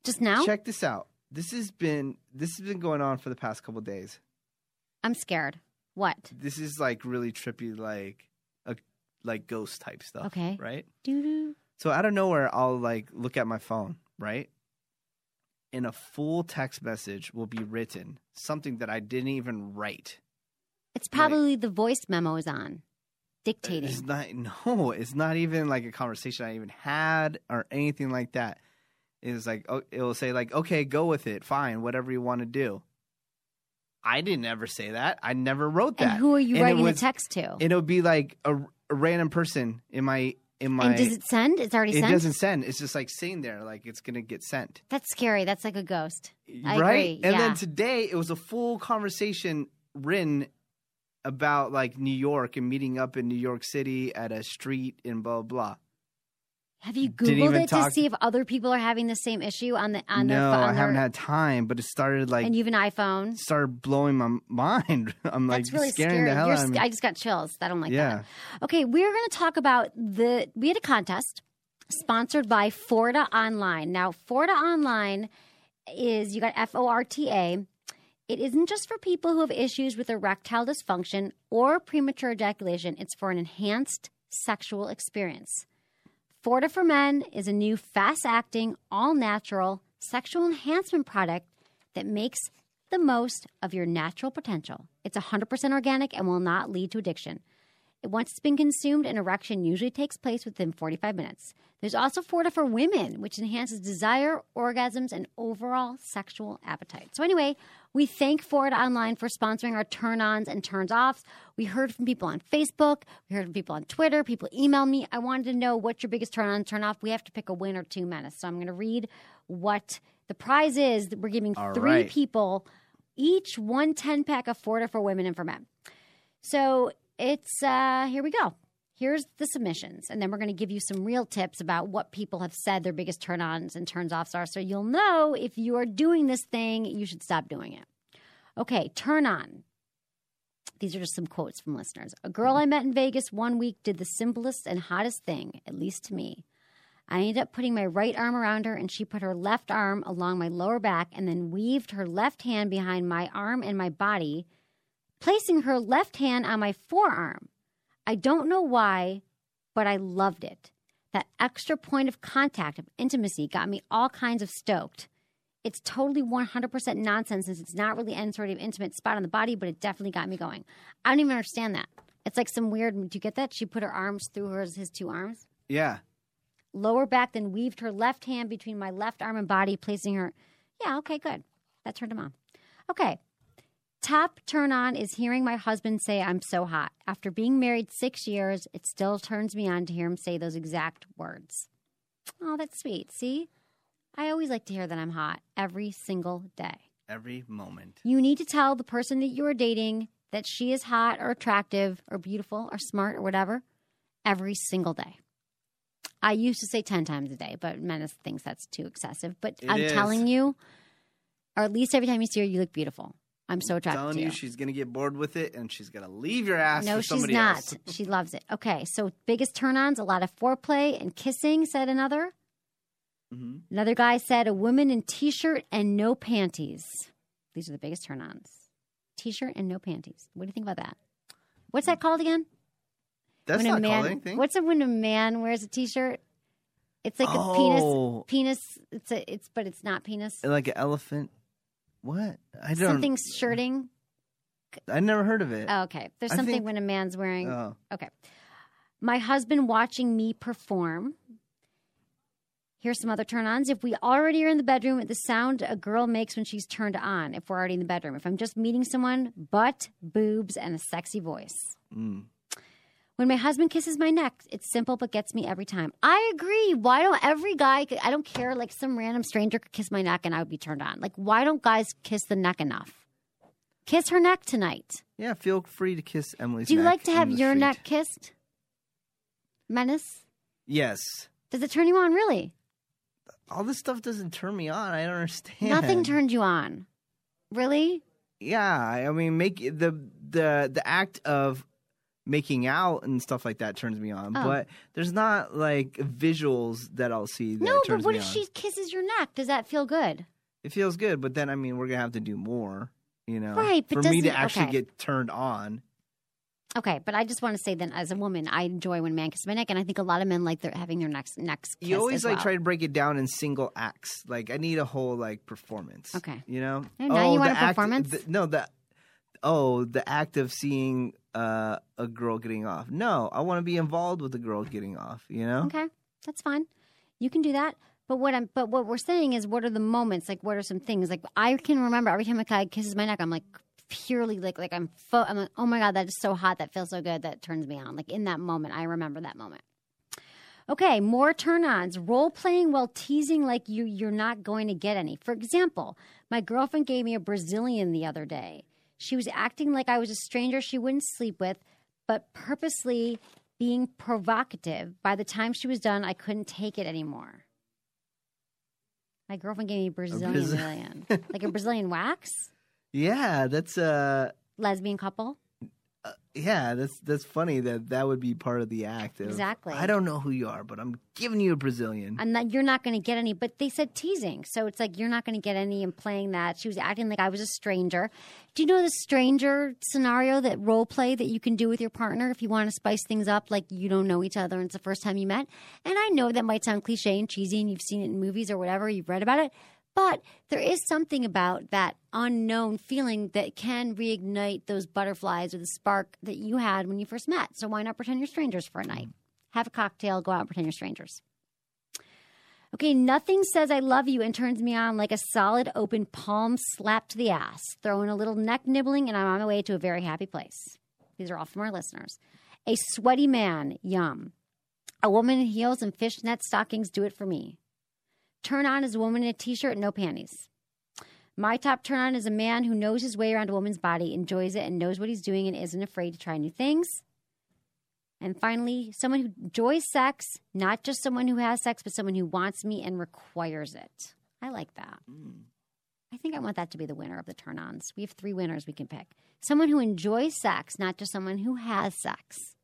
Just now?
Check this out. This has been this has been going on for the past couple days.
I'm scared. What?
This is like really trippy, like like ghost type stuff.
Okay.
Right.
Doo doo.
So out of nowhere, I'll like look at my phone, right? And a full text message will be written, something that I didn't even write.
It's probably the voice memo is on, dictating.
It's not no, it's not even like a conversation I even had or anything like that. It's like oh, it'll say like, okay, go with it, fine, whatever you want to do. I didn't ever say that. I never wrote that.
And who are you
it
writing
was-
the text to?
It'll be like a, a random person in my in my.
and does it send? It's already sent.
it
sent.
doesn't send. It's just like sitting there, like it's gonna get sent.
That's scary. That's like a ghost. I
right?
agree.
And
yeah.
then today it was a full conversation written about like New York and meeting up in New York City at a street in blah blah.
Have you googled it
talk-
to see if other people are having the same issue on the on their
no,
phone?
I haven't had time, but it started like
and you have an iPhone.
started blowing my mind. I'm like
That's really
scaring
scary.
the hell
You're
out of me.
I just got chills. I don't like
yeah.
that. Okay, we're going to talk about the. We had a contest sponsored by Forta Online. Now, Forta Online is you got F O R T A. It isn't just for people who have issues with erectile dysfunction or premature ejaculation. It's for an enhanced sexual experience. Forta for Men is a new fast acting, all natural sexual enhancement product that makes the most of your natural potential. It's 100% organic and will not lead to addiction. Once it's been consumed, an erection usually takes place within 45 minutes. There's also Forta for Women, which enhances desire, orgasms, and overall sexual appetite. So, anyway, we thank Forta Online for sponsoring our turn ons and turns offs. We heard from people on Facebook, we heard from people on Twitter, people emailed me. I wanted to know what's your biggest turn on, turn off. We have to pick a win or two, Menace. So, I'm going to read what the prize is. That we're giving
All
three
right.
people each one 10 pack of Forta for women and for men. So it's uh here we go. Here's the submissions, and then we're going to give you some real tips about what people have said their biggest turn ons and turns offs are. So you'll know if you are doing this thing, you should stop doing it. Okay, turn on. These are just some quotes from listeners. A girl I met in Vegas one week did the simplest and hottest thing, at least to me. I ended up putting my right arm around her, and she put her left arm along my lower back and then weaved her left hand behind my arm and my body, placing her left hand on my forearm. I don't know why, but I loved it. That extra point of contact, of intimacy, got me all kinds of stoked. It's totally 100% nonsense since it's not really any sort of intimate spot on the body, but it definitely got me going. I don't even understand that. It's like some weird. Do you get that? She put her arms through hers, his two arms.
Yeah.
Lower back, then weaved her left hand between my left arm and body, placing her. Yeah, okay, good. That turned him on. Okay. Top turn on is hearing my husband say, I'm so hot. After being married six years, it still turns me on to hear him say those exact words. Oh, that's sweet. See? I always like to hear that I'm hot every single day.
Every moment.
You need to tell the person that you are dating that she is hot or attractive or beautiful or smart or whatever every single day. I used to say 10 times a day, but Menace thinks that's too excessive. But
It
I'm
is.
telling you, or at least every time you see her, you look beautiful. I'm so attracted
telling
to
you,
you.
she's gonna get bored with it and she's gonna leave your ass
No, she's not.
else.
she loves it. Okay, so biggest turn ons, a lot of foreplay and kissing, said another.
Mm-hmm.
Another guy said a woman in t shirt and no panties. These are the biggest turn ons. T shirt and no panties. What do you think about that? What's that called again?
That's
when
not
a man,
called anything.
What's it when a man wears a t shirt? It's like
Oh.
a penis. Penis. It's a. It's but it's not penis.
like an elephant? What? I don't.
Something shirting.
I never heard of it.
Oh, okay. There's
I
something
think-
when a man's wearing.
Oh.
Okay. My husband watching me perform. Here's some other turn ons. If we already are in the bedroom, the sound a girl makes when she's turned on, if we're already in the bedroom. If I'm just meeting someone, butt, boobs, and a sexy voice.
Mm.
When my husband kisses my neck, it's simple but gets me every time. I agree. Why don't every guy, I don't care, like some random stranger could kiss my neck and I would be turned on. Like, why don't guys kiss the neck enough? Kiss her neck tonight.
Yeah, feel free to kiss Emily's. Neck.
Do you like to have your
street.
neck kissed? Menace?
Yes.
Does it turn you on, really?
All this stuff doesn't turn me on. I don't understand.
Nothing turned you on. Really?
Yeah, I mean, make the the the act of making out and stuff like that turns me on,
Oh.
but there's not like visuals that I'll see that
no, but what if
on.
she kisses your neck? Does that feel good?
It feels good, but then I mean, we're gonna have to do more, you know,
Right, but
for me to actually
okay.
get turned on.
Okay, but I just want to say that as a woman, I enjoy when man kisses my neck, and I think a lot of men like their, having their necks necks
You always like
well.
try to break it down in single acts. Like I need a whole like performance.
Okay.
You know?
Oh, now you oh,
want
a
act-
performance?
the- no, the oh, the act of seeing uh, a girl getting off. No, I want to be involved with the girl getting off. You know?
Okay, that's fine. You can do that. But what I'm, but what we're saying is, what are the moments? Like, what are some things? Like, I can remember every time a guy kisses my neck, I'm like purely like, like I'm, fo- I'm like, oh my god, that is so hot. That feels so good. That turns me on. Like in that moment, I remember that moment. Okay, more turn-ons. Role playing while teasing like you you're not going to get any. For example, my girlfriend gave me a Brazilian the other day. She was acting like I was a stranger she wouldn't sleep with, but purposely being provocative. By the time she was done, I couldn't take it anymore. My girlfriend gave me Brazilian Brazilian. like a Brazilian wax?
Yeah, that's a
Lesbian couple?
Yeah, that's that's funny that that would be part of the act. Of,
Exactly.
I don't know who you are, but I'm giving you a Brazilian.
and that you're not going to get any. But they said teasing, so it's like you're not going to get any in playing that. She was acting like I was a stranger. Do you know the stranger scenario that role play that you can do with your partner if you want to spice things up, like you don't know each other and it's the first time you met? And I know that might sound cliche and cheesy, and you've seen it in movies or whatever, you've read about it. But there is something about that unknown feeling that can reignite those butterflies or the spark that you had when you first met. So why not pretend you're strangers for a night? Have a cocktail, go out and pretend you're strangers. Okay, nothing says I love you and turns me on like a solid open palm slap to the ass. Throw in a little neck nibbling, and I'm on my way to a very happy place. These are all from our listeners. A sweaty man, yum. A woman in heels and fishnet stockings do it for me. Turn on is a woman in a t shirt and no panties. My top turn on is a man who knows his way around a woman's body, enjoys it, and knows what he's doing and isn't afraid to try new things. And finally, someone who enjoys sex, not just someone who has sex, but someone who wants me and requires it. I like that. Mm. I think I want that to be the winner of the turn ons. We have three winners we can pick someone who enjoys sex, not just someone who has sex.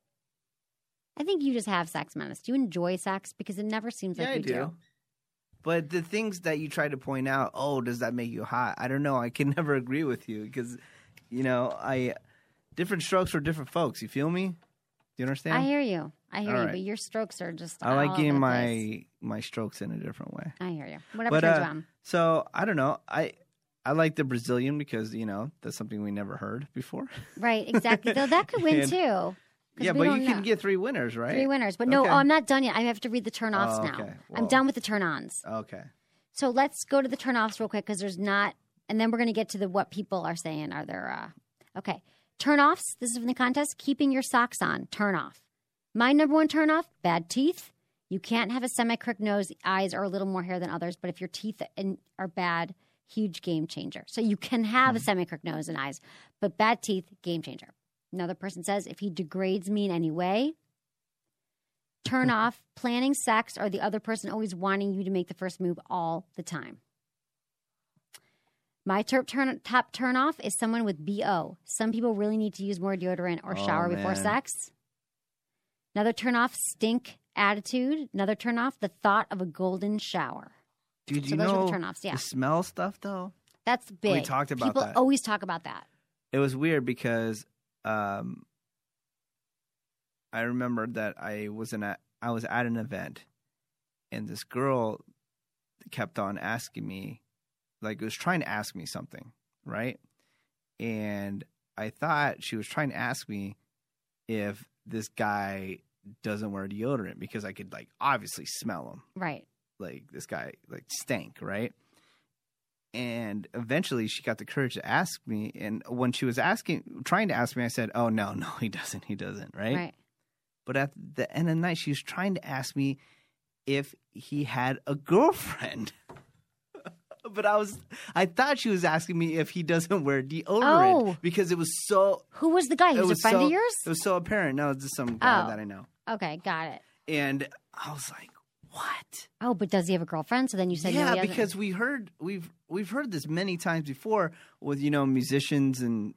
I think you just have sex, Menace. Do you enjoy sex? Because it never seems like
yeah, I
you
do.
do.
But the things that you try to point out, oh, does that make you hot? I don't know. I can never agree with you because, you know, I different strokes for different folks. You feel me? Do you understand?
I hear you. I hear
All
you,
right.
but your strokes are just.
I like getting my
place.
my strokes in a different way.
I hear you. Whatever
But,
turns
uh,
you on.
So I don't know. I I like the Brazilian because you know that's something we never heard before.
Right, exactly. Though that could win
And-
too.
Yeah, but you can
know.
get three winners, right?
Three winners. But no,
Okay.
oh, I'm not done yet. I have to read the turn-offs
Oh,
now.
okay.
I'm done with the turn-ons.
Okay.
So let's go to the turn-offs real quick because there's not, and then we're going to get to the what people are saying. Are there? Uh, okay, turn-offs. This is from the contest. Keeping your socks on. Turn off. My number one turn-off: bad teeth. You can't have a semi-crooked nose, eyes, or a little more hair than others. But if your teeth are bad, huge game changer. So you can have a semi-crooked nose and eyes, but bad teeth, game changer. Another person says if he degrades me in any way, turn mm-hmm. off planning sex or the other person always wanting you to make the first move all the time. My turn, top turn off is someone with BO. Some people really need to use more deodorant or
Oh,
shower before sex. Another turn off, stink attitude. Another turn off, the thought of a golden shower.
Dude,
So
you
those are
know
the turn-offs, yeah.
the smell stuff though.
That's big.
We talked about
People
that.
always talk about that.
It was weird because um, I remember that I was in a I was at an event, and this girl kept on asking me, like, was trying to ask me something, right? And I thought she was trying to ask me if this guy doesn't wear deodorant because I could like obviously smell him
Right.
like this guy like stank, right? And eventually she got the courage to ask me and when she was asking trying to ask me I said, "Oh no, no, he doesn't. He doesn't." Right?
Right.
But at the end of the night she was trying to ask me if he had a girlfriend. but I was I thought she was asking me if he doesn't wear deodorant
Oh.
because it was so
Who was the guy?
It
was,
was
a friend
so,
of yours?
It was so apparent. No, it's just some guy
Oh.
that I know.
Okay, got it.
And I was like, "What?"
Oh, but does he have a girlfriend? So then you said no,
yeah,
he
because we heard we've we've heard this many times before with you know musicians and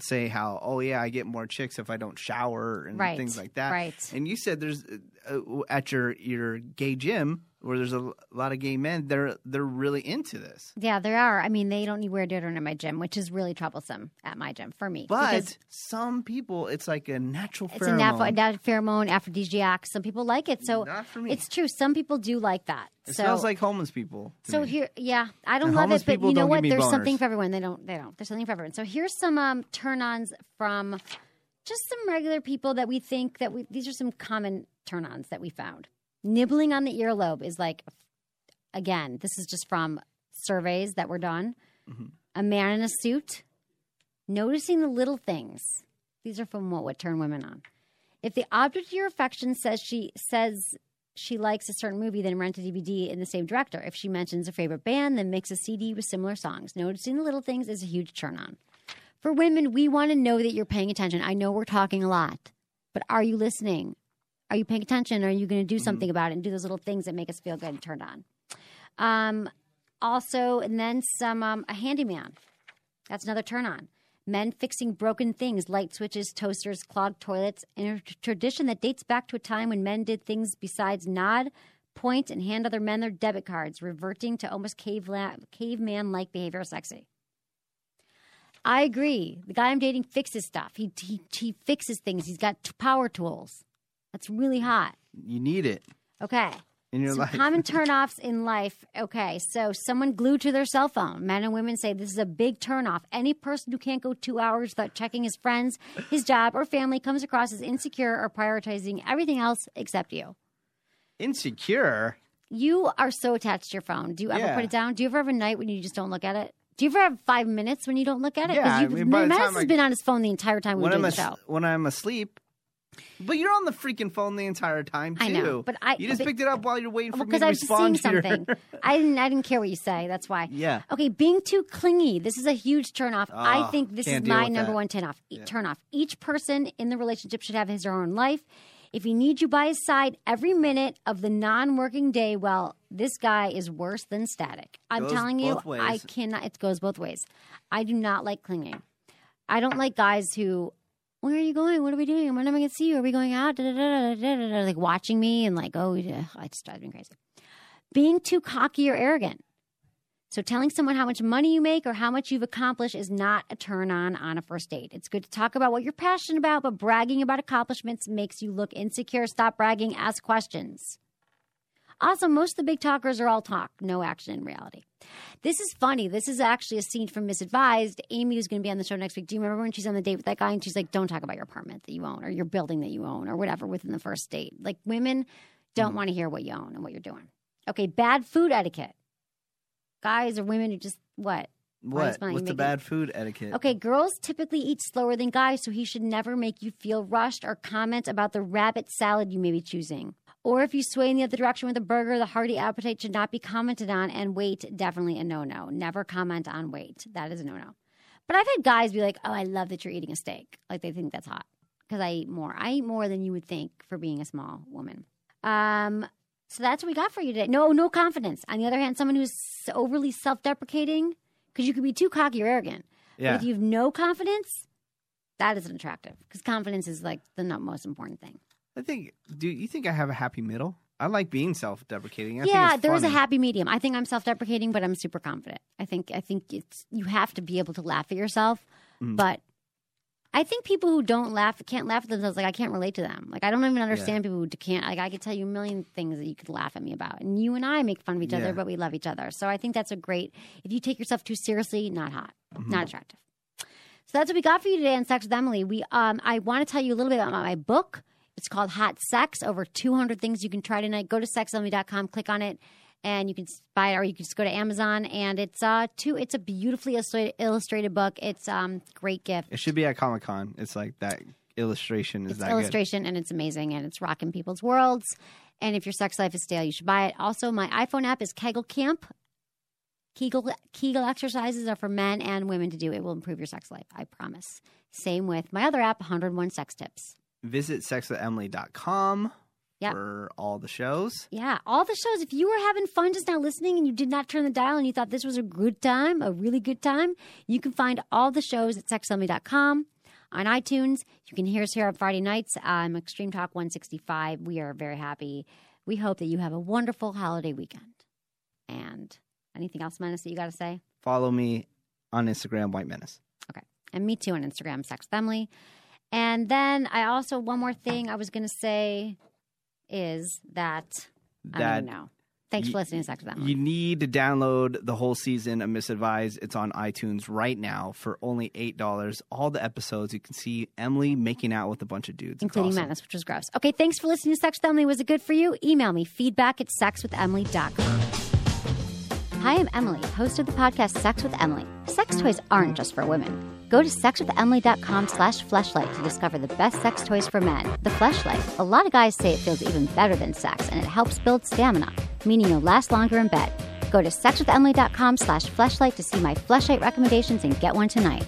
say how oh yeah I get more chicks if I don't shower and
Right,
things like that.
right.
And you said there's uh, uh, at your your gay gym where there's a lot of gay men they're they're really into this.
Yeah, there are. I mean, they don't need wear deodorant in my gym, which is really troublesome at my gym for me.
But some people it's like a natural
it's
pheromone.
a nat- pheromone aphrodisiac. Some people like it, so
Not for me.
it's true. Some people do like that.
it
so,
smells like homeless people.
So
me.
here, yeah, I don't
And
love it, but you know what? There's something for everyone. They don't. They don't. There's something for everyone. So here's some um, turn-ons from just some regular people that we think that we. These are some common turn-ons that we found. Nibbling on the earlobe is like, again, this is just from surveys that were done.
Mm-hmm.
A man in a suit, noticing the little things. These are from what would turn women on. If the object of your affection says she says she likes a certain movie, then rent a DVD in the same director. If she mentions a favorite band, then mix a CD with similar songs. Noticing the little things is a huge turn on. For women, we want to know that you're paying attention. I know we're talking a lot, but are you listening? Are you paying attention? Are you going to do something about it and do those little things that make us feel good and turned on? Um, also, and then some um, a handyman. That's another turn on. Men fixing broken things, light switches, toasters, clogged toilets, and a tradition that dates back to a time when men did things besides nod, point, and hand other men their debit cards, reverting to almost caveman like behavior sexy. I agree. The guy I'm dating fixes stuff. He, he, he fixes things. He's got t- power tools. That's really hot.
you need it
Okay.
in your
Some
life.
common turnoffs in life. Okay, so someone glued to their cell phone. Men and women say this is a big turnoff. Any person who can't go two hours without checking his friends, his job, or family comes across as insecure or prioritizing everything else except you.
Insecure.
You are so attached to your phone. Do you ever
Yeah.
put it down? Do you ever have a night when you just don't look at it? Do you ever have five minutes when you don't look at it?
Yeah, I mean, by the time
has
I-
been on his phone the entire time we
when
were
I'm
the
as-
show.
when I'm asleep. But you're on the freaking phone the entire time too.
I know, but I-
you just
but-
picked it up while you're waiting for
Well,
me to
I was
respond
seeing something. I didn't. I didn't care what you say. That's why.
Yeah.
Okay, being too clingy. This is a huge turnoff. I
Ah,
think this is my number
that.
one turnoff. Turnoff. Each person in the relationship should have his or her own life. If he needs you by his side every minute of the non-working day, well, this guy is worse than static. I'm
Goes
telling you,
ways.
I cannot. It goes both ways. I do not like clinging. I don't like guys who. Where are you going? What are we doing? When am I going to see you? Are we going out? Like watching me and like, oh, yeah, I just drives me crazy being too cocky or arrogant. So telling someone how much money you make or how much you've accomplished is not a turn on on a first date. It's good to talk about what you're passionate about, but bragging about accomplishments makes you look insecure. Stop bragging, ask questions. Also, most of the big talkers are all talk, no action in reality. This is funny. This is actually a scene from Misadvised. Amy is going to be on the show next week. Do you remember when she's on the date with that guy and she's like, "Don't talk about your apartment that you own or your building that you own or whatever within the first date." Like women don't mm-hmm. want to hear what you own and what you're doing. Okay, bad food etiquette. Guys or women who just what?
What? What's the bad food etiquette?
Okay, girls typically eat slower than guys, so he should never make you feel rushed or comment about the rabbit salad you may be choosing. Or if you sway in the other direction with a burger, the hearty appetite should not be commented on, and weight, definitely a no no. Never comment on weight. That is a no no. But I've had guys be like, oh, I love that you're eating a steak. Like they think that's hot because I eat more. I eat more than you would think for being a small woman. Um, so that's what we got for you today. No, no confidence. On the other hand, someone who's overly self deprecating, because you could be too cocky or arrogant.
Yeah.
But if you have no confidence, that isn't attractive because confidence is like the most important thing.
I think. Do you think I have a happy middle? I like being self-deprecating. I
yeah, there is a happy medium. I think I'm self-deprecating, but I'm super confident. I think I think it's you have to be able to laugh at yourself,
Mhm.
but I think people who don't laugh can't laugh at themselves. Like I can't relate to them. Like I don't even understand people who can't. Like I could tell you a million things that you could laugh at me about, and you and I make fun of each
Yeah.
other, but we love each other. So I think that's a great. If you take yourself too seriously, not hot,
Mm-hmm.
not attractive. So that's what we got for you today on Sex with Emily. We um I want to tell you a little bit about my book. It's called Hot Sex. Over 200 things you can try tonight. Go to sexemily.com, click on it, and you can buy it, or you can just go to Amazon. And it's uh two. It's a beautifully illustrated, book. It's um great gift.
It should be at Comic Con. It's like that illustration is
It's
that
illustration and it's amazing and it's rocking people's worlds. And if your sex life is stale, you should buy it. Also, my iPhone app is Kegel Camp. Kegel, Kegel exercises are for men and women to do. It will improve your sex life, I promise. Same with my other app, 101 Sex Tips.
Visit sexwithemily.com
Yep.
for all the shows.
Yeah, all the shows. If you were having fun just now listening and you did not turn the dial and you thought this was a good time, a really good time, you can find all the shows at sexemily.com. On iTunes, you can hear us here on Friday nights. I'm Extreme Talk 165. We are very happy. We hope that you have a wonderful holiday weekend. And anything else, Menace, that you got to say?
Follow me on Instagram, White Menace.
Okay. And me too on Instagram, Sex with Emily. And then I also, one more thing I was going to say is that, I
That
don't know. Thanks for listening to Sex with Emily.
You need to download the whole season of Miss Advised. It's on iTunes right now for only $8. All the episodes, you can see Emily making out with a bunch of dudes.
Including
awesome.
Menace, which was gross. Okay, thanks for listening to Sex with Emily. Was it good for you? Email me feedback at sexwithemily.com. Hi, I'm Emily, host of the podcast Sex with Emily. Sex toys aren't just for women. Go to sexwithemily.com slash fleshlight to discover the best sex toys for men. The fleshlight. A lot of guys say it feels even better than sex and it helps build stamina, meaning you'll last longer in bed. Go to sexwithemily.com slash fleshlight to see my fleshlight recommendations and get one tonight.